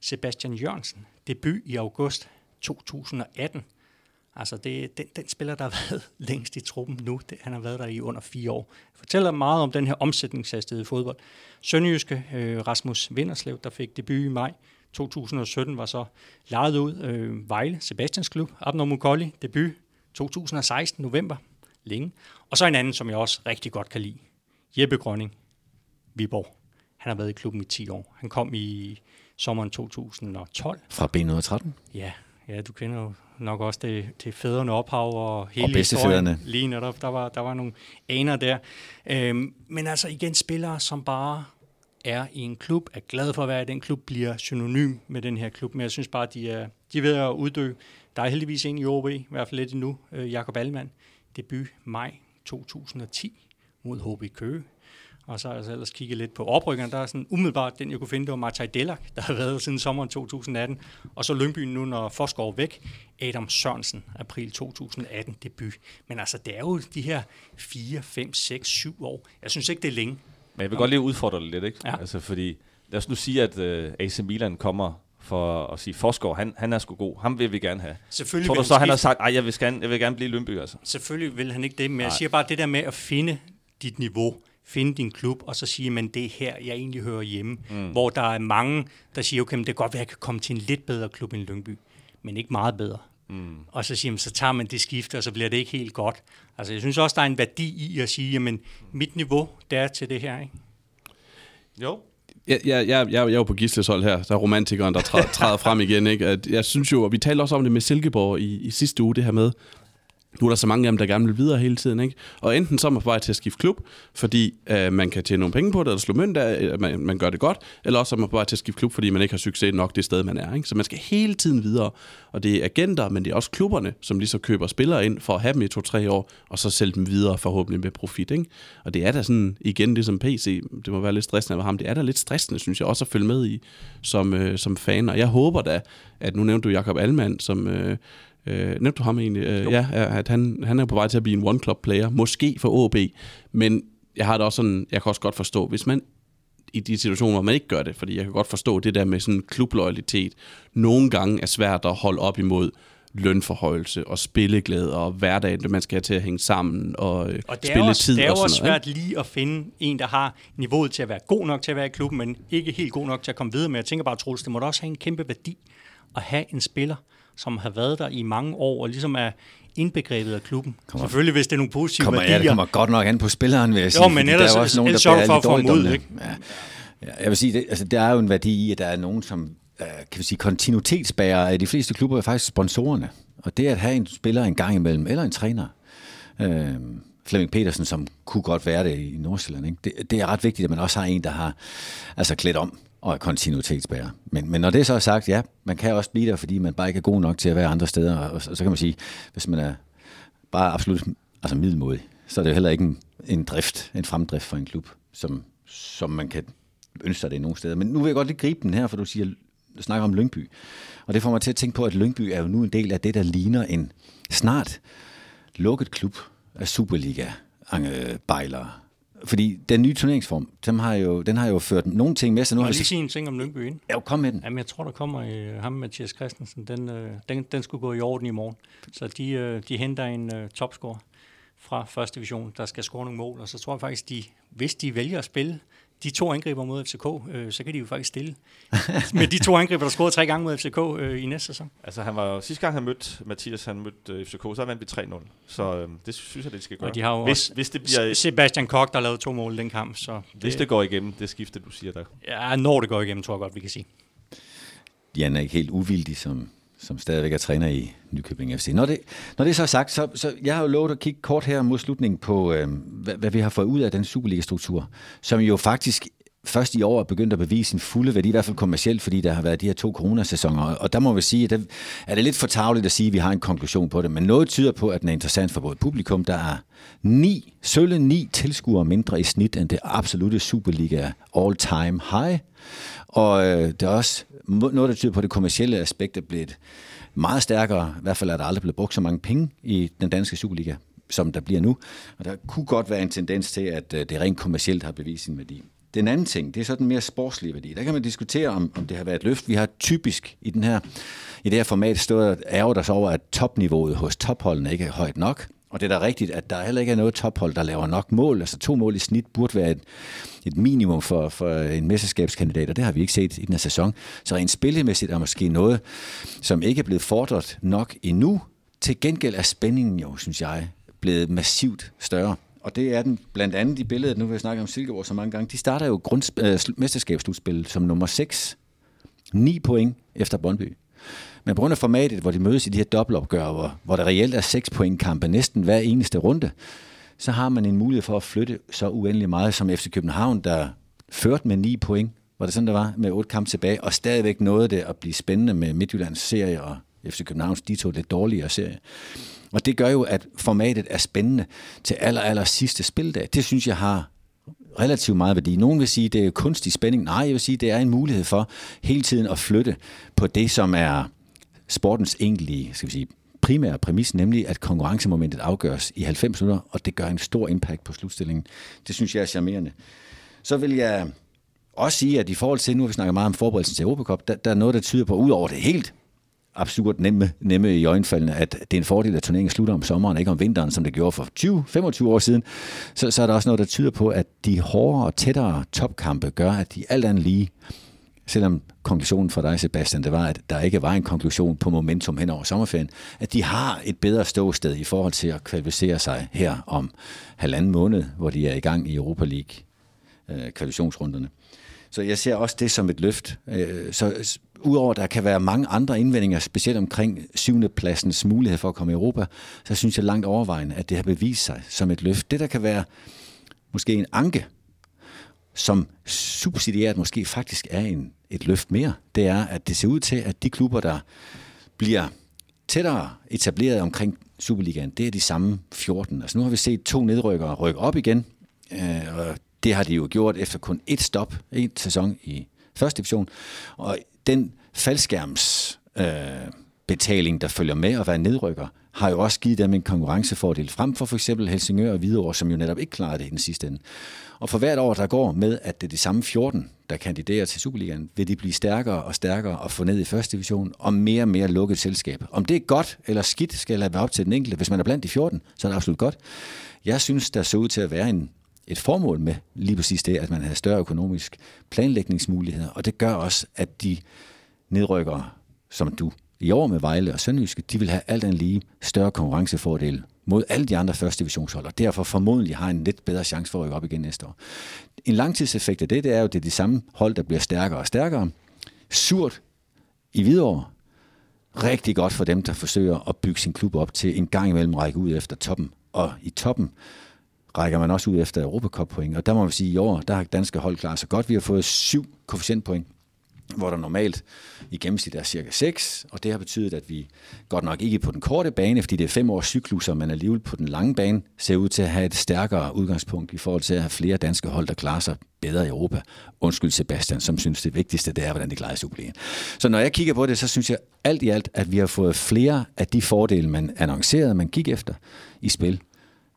Sebastian Jørgensen, debut i august 2018. Altså, det, den, den spiller, der har været længst i truppen nu, det, han har været der i under fire år. Fortæller meget om den her omsætningshastighed i fodbold. Sønderjyske øh, Rasmus Vinderslev, der fik debut i maj 2017, var så lejet ud. Øh, Vejle, Sebastians klub, Abner Mukolli, debut 2016, november, længe. Og så en anden, som jeg også rigtig godt kan lide. Jeppe Grønning, Viborg. Han har været i klubben i 10 år. Han kom i sommeren 2012. Fra B113? Ja, ja du kender jo nok også det, det fædrende ophav og hele Og historien. Lige netop, der var, der var nogle aner der. Øhm, men altså igen spillere, som bare er i en klub, er glad for at være i den klub, bliver synonym med den her klub. Men jeg synes bare, de er, de er ved at uddø. Der er heldigvis en i OB, i hvert fald lidt endnu, øh, Jakob Allmann. Debut maj 2010 mod HB Køge. Og så har jeg så ellers kigget lidt på oprykkerne. Der er sådan umiddelbart den, jeg kunne finde, det var Martaj Dellak, der har været siden sommeren 2018. Og så Lyngby nu, når Forsgaard er væk. Adam Sørensen, april 2018 debut. Men altså, det er jo de her 4, 5, 6, 7 år. Jeg synes ikke, det er længe. Men jeg vil godt lige udfordre det lidt, ikke? Ja. Altså, fordi lad os nu sige, at uh, AC Milan kommer for at sige, Forsgaard, han, han er sgu god. Ham vil vi gerne have. Selvfølgelig Tror du så, han har sagt, ej, jeg vil gerne, jeg vil gerne blive Lyngby, altså? Selvfølgelig vil han ikke det, men jeg Nej. siger bare det der med at finde dit niveau, finde din klub, og så sige, men det er her, jeg egentlig hører hjemme. Mm. Hvor der er mange, der siger, okay, men det kan godt være, at jeg kan komme til en lidt bedre klub end Lyngby, men ikke meget bedre. Mm. Og så siger man, så tager man det skifte, og så bliver det ikke helt godt. Altså, jeg synes også, der er en værdi i at sige, jamen, mit niveau, det er til det her, ikke? Jo. Jeg, jeg, jeg, jeg, jeg er jo på Gisles hold her, der er romantikeren, der træder, træder frem igen. Ikke? At jeg synes jo, og vi talte også om det med Silkeborg i, i sidste uge, det her med, nu er der så mange af dem, der gerne vil videre hele tiden. Ikke? Og enten så er man på vej til at skifte klub, fordi øh, man kan tjene nogle penge på det, eller slå mønt af, eller man, man gør det godt, eller også er man på vej til at skifte klub, fordi man ikke har succes nok det sted, man er. Ikke? Så man skal hele tiden videre. Og det er agenter, men det er også klubberne, som lige så køber spillere ind for at have dem i to-tre år, og så sælge dem videre forhåbentlig med profit. Ikke? Og det er da sådan, igen, det som PC, det må være lidt stressende for ham, det er da lidt stressende, synes jeg, også at følge med i som, øh, som fan. Og jeg håber da, at nu nævnte du Jakob Almand, som... Øh, Øh, nævnte du ham egentlig? Øh, ja, at han, han er på vej til at blive en one-club-player, måske for OB, men jeg har det også sådan, jeg kan også godt forstå, hvis man i de situationer, hvor man ikke gør det, fordi jeg kan godt forstå det der med sådan klubloyalitet, nogle gange er svært at holde op imod lønforhøjelse og spilleglæde og hverdagen, det man skal have til at hænge sammen og, øh, Og det spille også, tid det er jo også svært lige at finde en, der har niveauet til at være god nok til at være i klubben, men ikke helt god nok til at komme videre med. Jeg tænker bare, Troels, det må da også have en kæmpe værdi at have en spiller, som har været der i mange år, og ligesom er indbegrebet af klubben. Kommer- Selvfølgelig, hvis det er nogle positive Kommer, ja, værdier. det kommer godt nok an på spilleren, vil jeg sige. men fordi ellers- der er også nogen, der ellers bliver du for at få ham ud, ikke? Ja. Ja, jeg vil sige, det, altså, der er jo en værdi i, at der er nogen, som øh, kan vi sige, kontinuitetsbærer af de fleste klubber er faktisk sponsorerne. Og det at have en spiller en gang imellem, eller en træner, øh, Flemming Petersen, som kunne godt være det i Nordsjælland, ikke? Det, det er ret vigtigt, at man også har en, der har altså klædt om og er kontinuitetsbærer. Men, men når det så er sagt, ja, man kan også blive der, fordi man bare ikke er god nok til at være andre steder. Og, og så kan man sige, hvis man er bare absolut altså middelmodig, så er det jo heller ikke en, en drift, en fremdrift for en klub, som, som man kan ønske sig det nogle steder. Men nu vil jeg godt lige gribe den her, for du siger, du snakker om Lyngby. Og det får mig til at tænke på, at Lyngby er jo nu en del af det, der ligner en snart lukket klub af Superliga bejlere. Fordi den nye turneringsform, den har jo, den har jo ført nogle ting med sig. Nu Må har jeg vi lige sige en ting om Lyngby ind? Ja, kom med den. Jamen, jeg tror, der kommer øh, ham, Mathias Christensen. Den, øh, den, den skulle gå i orden i morgen. Så de, øh, de henter en øh, topscorer fra første division, der skal score nogle mål. Og så tror jeg faktisk, de, hvis de vælger at spille de to angriber mod FCK, øh, så kan de jo faktisk stille. Med de to angriber, der scorede tre gange mod FCK øh, i næste sæson. Altså, han var, sidste gang han mødte Mathias, han mødte uh, FCK, så vandt vi 3-0. Så øh, det synes jeg, det skal gøre. Og de har jo hvis, også hvis, det bliver, Sebastian Koch, der lavede to mål i den kamp. Så hvis det går igennem, det skifte, du siger der. Ja, når det går igennem, tror jeg godt, vi kan sige. Jan er ikke helt uvildig som, som stadigvæk er træner i Nykøbing FC. Når det, når det er så sagt, så, så jeg har jo lovet at kigge kort her mod slutningen på, øh, hvad, hvad vi har fået ud af den Superliga-struktur, som jo faktisk først i år er begyndt at bevise sin fulde værdi, i hvert fald kommercielt, fordi der har været de her to coronasæsoner. Og der må vi sige, at det er det lidt for tavligt at sige, at vi har en konklusion på det, men noget tyder på, at den er interessant for både publikum. Der er ni, sølle ni tilskuere mindre i snit end det absolute Superliga all-time high. Og øh, det er også noget, der tyder på, at det kommercielle aspekt er blevet meget stærkere. I hvert fald er der aldrig blevet brugt så mange penge i den danske Superliga, som der bliver nu. Og der kunne godt være en tendens til, at øh, det rent kommercielt har bevist sin værdi. Den anden ting, det er så den mere sportslige værdi. Der kan man diskutere, om, om det har været et løft. Vi har typisk i, den her, i det her format stået ærger os over, at topniveauet hos topholdene ikke er højt nok. Og det er da rigtigt, at der heller ikke er noget tophold, der laver nok mål. Altså to mål i snit burde være et, et minimum for, for en mesterskabskandidat, og det har vi ikke set i den her sæson. Så rent spillemæssigt er måske noget, som ikke er blevet fordret nok endnu. Til gengæld er spændingen jo, synes jeg, blevet massivt større. Og det er den blandt andet i billedet, nu vil jeg snakke om Silkeborg så mange gange. De starter jo grund, øh, mesterskabsslutspillet som nummer 6. 9 point efter Brøndby. Men på grund af formatet, hvor de mødes i de her dobbeltopgør, hvor, hvor der reelt er 6 point kampe næsten hver eneste runde, så har man en mulighed for at flytte så uendelig meget som FC København, der førte med 9 point, var det sådan, der var, med 8 kampe tilbage, og stadigvæk nåede det at blive spændende med Midtjyllands serie og FC Københavns de to lidt dårligere serie. Og det gør jo, at formatet er spændende til aller, aller sidste spildag. Det synes jeg har relativt meget værdi. Nogen vil sige, at det er kunstig spænding. Nej, jeg vil sige, at det er en mulighed for hele tiden at flytte på det, som er sportens egentlige skal vi sige, primære præmis, nemlig at konkurrencemomentet afgøres i 90 minutter, og det gør en stor impact på slutstillingen. Det synes jeg er charmerende. Så vil jeg også sige, at i forhold til, nu har vi snakket meget om forberedelsen til Europacup, der, der er noget, der tyder på, ud over det helt absurd nemme, nemme i øjenfaldene, at det er en fordel, at turneringen slutter om sommeren, ikke om vinteren, som det gjorde for 20-25 år siden, så, så er der også noget, der tyder på, at de hårdere og tættere topkampe gør, at de alt andet lige, selvom konklusionen for dig, Sebastian, det var, at der ikke var en konklusion på momentum hen over sommerferien, at de har et bedre ståsted i forhold til at kvalificere sig her om halvanden måned, hvor de er i gang i Europa League øh, kvalifikationsrunderne. Så jeg ser også det som et løft. Øh, så udover at der kan være mange andre indvendinger, specielt omkring syvende pladsens mulighed for at komme i Europa, så synes jeg langt overvejende, at det har bevist sig som et løft. Det, der kan være måske en anke, som subsidiært måske faktisk er en, et løft mere, det er, at det ser ud til, at de klubber, der bliver tættere etableret omkring Superligaen, det er de samme 14. Altså nu har vi set to nedrykkere rykke op igen, øh, og det har de jo gjort efter kun et stop, en sæson i første division. Og den faldskærms øh, betaling, der følger med at være nedrykker, har jo også givet dem en konkurrencefordel frem for for eksempel Helsingør og Hvidovre, som jo netop ikke klarede det i den sidste ende. Og for hvert år, der går med, at det er de samme 14, der kandiderer til Superligaen, vil de blive stærkere og stærkere og få ned i første division og mere og mere lukket selskab. Om det er godt eller skidt, skal lade være op til den enkelte. Hvis man er blandt de 14, så er det absolut godt. Jeg synes, der så ud til at være en, et formål med lige præcis det, at man har større økonomisk planlægningsmuligheder, og det gør også, at de nedrykkere, som du i år med Vejle og Sønderjyske, de vil have alt andet lige større konkurrencefordel mod alle de andre første divisionshold, og derfor formodentlig har en lidt bedre chance for at rykke op igen næste år. En langtidseffekt af det, det er jo, at det er de samme hold, der bliver stærkere og stærkere. Surt i videre. Rigtig godt for dem, der forsøger at bygge sin klub op til en gang imellem række ud efter toppen. Og i toppen, rækker man også ud efter Europacup-point. Og der må man sige, at i år, der har danske hold klaret sig godt. Vi har fået syv koefficientpoint hvor der normalt i gennemsnit er cirka 6, og det har betydet, at vi godt nok ikke på den korte bane, fordi det er fem års cykluser, men alligevel på den lange bane ser ud til at have et stærkere udgangspunkt i forhold til at have flere danske hold, der klarer sig bedre i Europa. Undskyld Sebastian, som synes det vigtigste, det er, hvordan de klarer Superligaen. Så når jeg kigger på det, så synes jeg alt i alt, at vi har fået flere af de fordele, man annoncerede, man gik efter i spil,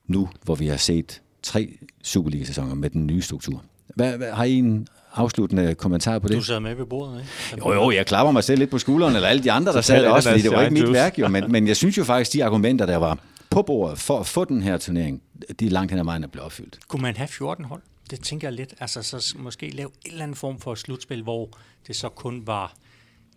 nu hvor vi har set tre Superliga-sæsoner med den nye struktur. Hvad, hvad, har I en afsluttende kommentar på det? Du sad med ved bordet, ikke? Jo, jo, jeg klapper mig selv lidt på skulderen, eller alle de andre, der sad det også, fordi det var ikke mit værk, jo. Men, men jeg synes jo faktisk, de argumenter, der var på bordet for at få den her turnering, de er langt hen ad vejen er blevet opfyldt. Kunne man have 14 hold? Det tænker jeg lidt. Altså så måske lave en eller anden form for slutspil, hvor det så kun var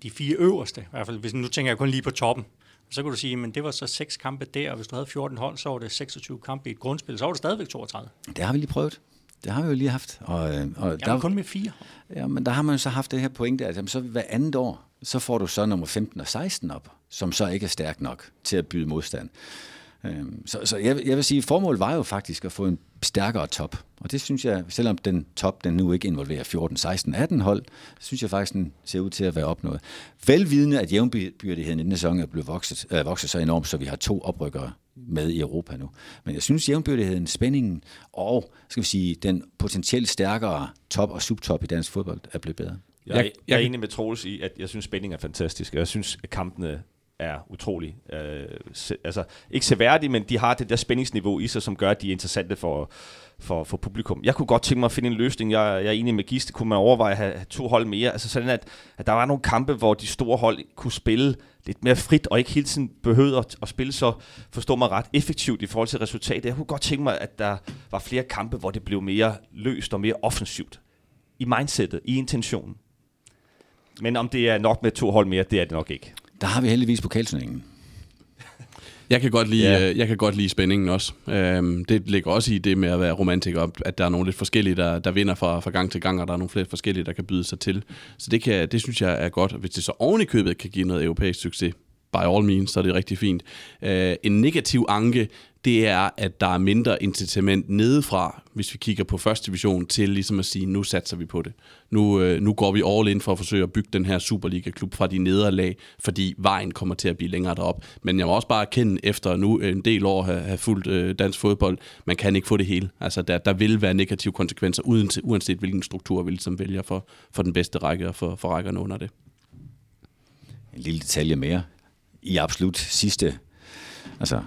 de fire øverste. I hvert fald, hvis nu tænker jeg kun lige på toppen. Så kunne du sige, men det var så seks kampe der, og hvis du havde 14 hold, så var det 26 kampe i et grundspil, så var det stadigvæk 32. Det har vi lige prøvet. Det har vi jo lige haft. Og, øh, og Jamen, der, kun med fire. Ja, men der har man jo så haft det her pointe, at jamen, så hver andet år, så får du så nummer 15 og 16 op. som så ikke er stærk nok til at byde modstand. Øhm, så, så jeg, jeg vil sige, at formålet var jo faktisk at få en stærkere top. Og det synes jeg, selvom den top den nu ikke involverer 14, 16, 18 hold, synes jeg faktisk, den ser ud til at være opnået. Velvidende, at jævnbyrdigheden i den sæson er blevet vokset, øh, vokset så enormt, så vi har to oprykkere med i Europa nu. Men jeg synes, jævnbyrdigheden, spændingen og skal vi sige, den potentielt stærkere top og subtop i dansk fodbold er blevet bedre. Jeg, jeg, jeg er enig med Troels i, at jeg synes, spænding er fantastisk. Jeg synes, at kampene er utrolig. Øh, se, altså, ikke seværdige, men de har det der spændingsniveau i sig, som gør, at de er interessante for, for, for publikum. Jeg kunne godt tænke mig at finde en løsning. Jeg, jeg er enig med Giste. Kunne man overveje at have, have to hold mere? Altså sådan, at, at der var nogle kampe, hvor de store hold kunne spille lidt mere frit, og ikke hele tiden behøvede at, at spille så, forstå mig ret, effektivt i forhold til resultatet. Jeg kunne godt tænke mig, at der var flere kampe, hvor det blev mere løst og mere offensivt. I mindsetet, i intentionen. Men om det er nok med to hold mere, det er det nok ikke. Der har vi heldigvis pokalturneringen. Jeg kan godt lide, yeah. jeg kan godt lide spændingen også. Øhm, det ligger også i det med at være romantiker, at der er nogle lidt forskellige, der, der vinder fra, fra gang til gang, og der er nogle flere forskellige, der kan byde sig til. Så det, kan, det synes jeg er godt. Hvis det så oven i købet kan give noget europæisk succes, by all means, så er det rigtig fint. Øh, en negativ anke, det er, at der er mindre incitament nedefra, hvis vi kigger på første division, til ligesom at sige, nu satser vi på det. Nu, øh, nu går vi all in for at forsøge at bygge den her Superliga-klub fra de nederlag, fordi vejen kommer til at blive længere derop. Men jeg må også bare erkende, efter nu en del år have, have fulgt øh, dansk fodbold, man kan ikke få det hele. Altså, der, der vil være negative konsekvenser, uden, uanset hvilken struktur vi ligesom vælger for, for den bedste række og for, for rækkerne under det. En lille detalje mere. I absolut sidste altså,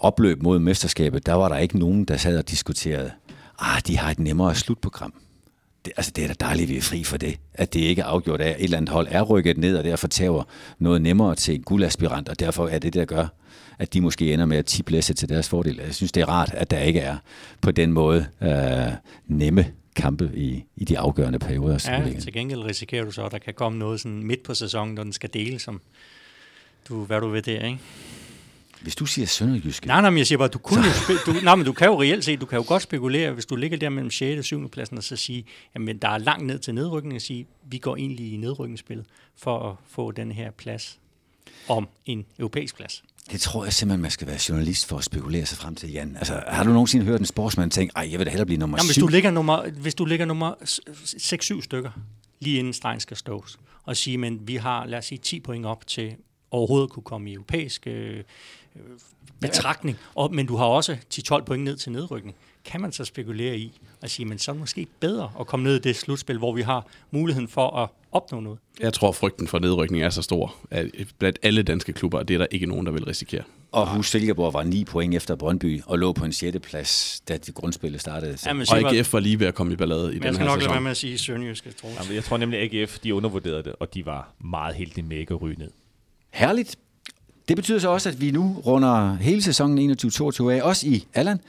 opløb mod mesterskabet, der var der ikke nogen, der sad og diskuterede, ah, de har et nemmere slutprogram. Det, altså, det er da dejligt, at vi er fri for det. At det ikke er afgjort af, at et eller andet hold er rykket ned, og derfor tager noget nemmere til en guldaspirant, og derfor er det, der gør, at de måske ender med at tippe til deres fordel. Jeg synes, det er rart, at der ikke er på den måde øh, nemme kampe i, i de afgørende perioder. Ja, til gengæld risikerer du så, at der kan komme noget sådan midt på sæsonen, når den skal dele, som du, hvad du ved der, ikke? Hvis du siger sønderjyske... Nej, nej, men jeg siger bare, du kunne jo du, nej, men du kan jo reelt set, du kan jo godt spekulere, hvis du ligger der mellem 6. og 7. pladsen, og så sige, jamen der er langt ned til nedrykning, og sige, vi går egentlig i nedrykningsspillet for at få den her plads om en europæisk plads. Det tror jeg simpelthen, man skal være journalist for at spekulere sig frem til, Jan. Altså, har du nogensinde hørt en sportsmand tænke, ej, jeg vil da hellere blive nummer Jamen, hvis du ligger nummer, hvis du ligger nummer 6-7 stykker, lige inden stregen skal stås, og sige, men vi har, lad os sige, 10 point op til overhovedet kunne komme i europæisk øh, betragtning. Og, men du har også 10-12 point ned til nedrykning. Kan man så spekulere i at sige, men så er det måske bedre at komme ned i det slutspil, hvor vi har muligheden for at opnå noget? Jeg tror, frygten for nedrykning er så stor, at blandt alle danske klubber, det er der ikke nogen, der vil risikere. Og husk, Silkeborg var 9 point efter Brøndby og lå på en 6. plads, da det grundspillet startede. Ja, men og AGF var lige ved at komme i ballade i den her sæson. Jeg skal nok lade være med at sige Sønderjysk, jeg tror. jeg tror nemlig, at AGF de undervurderede det, og de var meget heldige med ikke at ryge ned. Herligt. Det betyder så også, at vi nu runder hele sæsonen 21-22 af, også i Allan.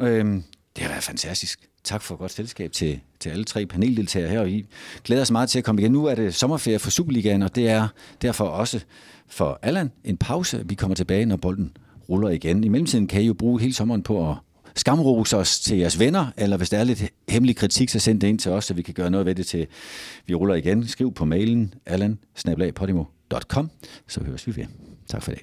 Øhm, det har været fantastisk. Tak for godt selskab til, til alle tre paneldeltagere her. Og I glæder os meget til at komme igen. Nu er det sommerferie for Superligaen, og det er derfor også for Allan en pause. Vi kommer tilbage, når bolden ruller igen. I mellemtiden kan I jo bruge hele sommeren på at skamrose os til jeres venner, eller hvis der er lidt hemmelig kritik, så send det ind til os, så vi kan gøre noget ved det til vi ruller igen. Skriv på mailen allan så høres vi ved. Tak for det.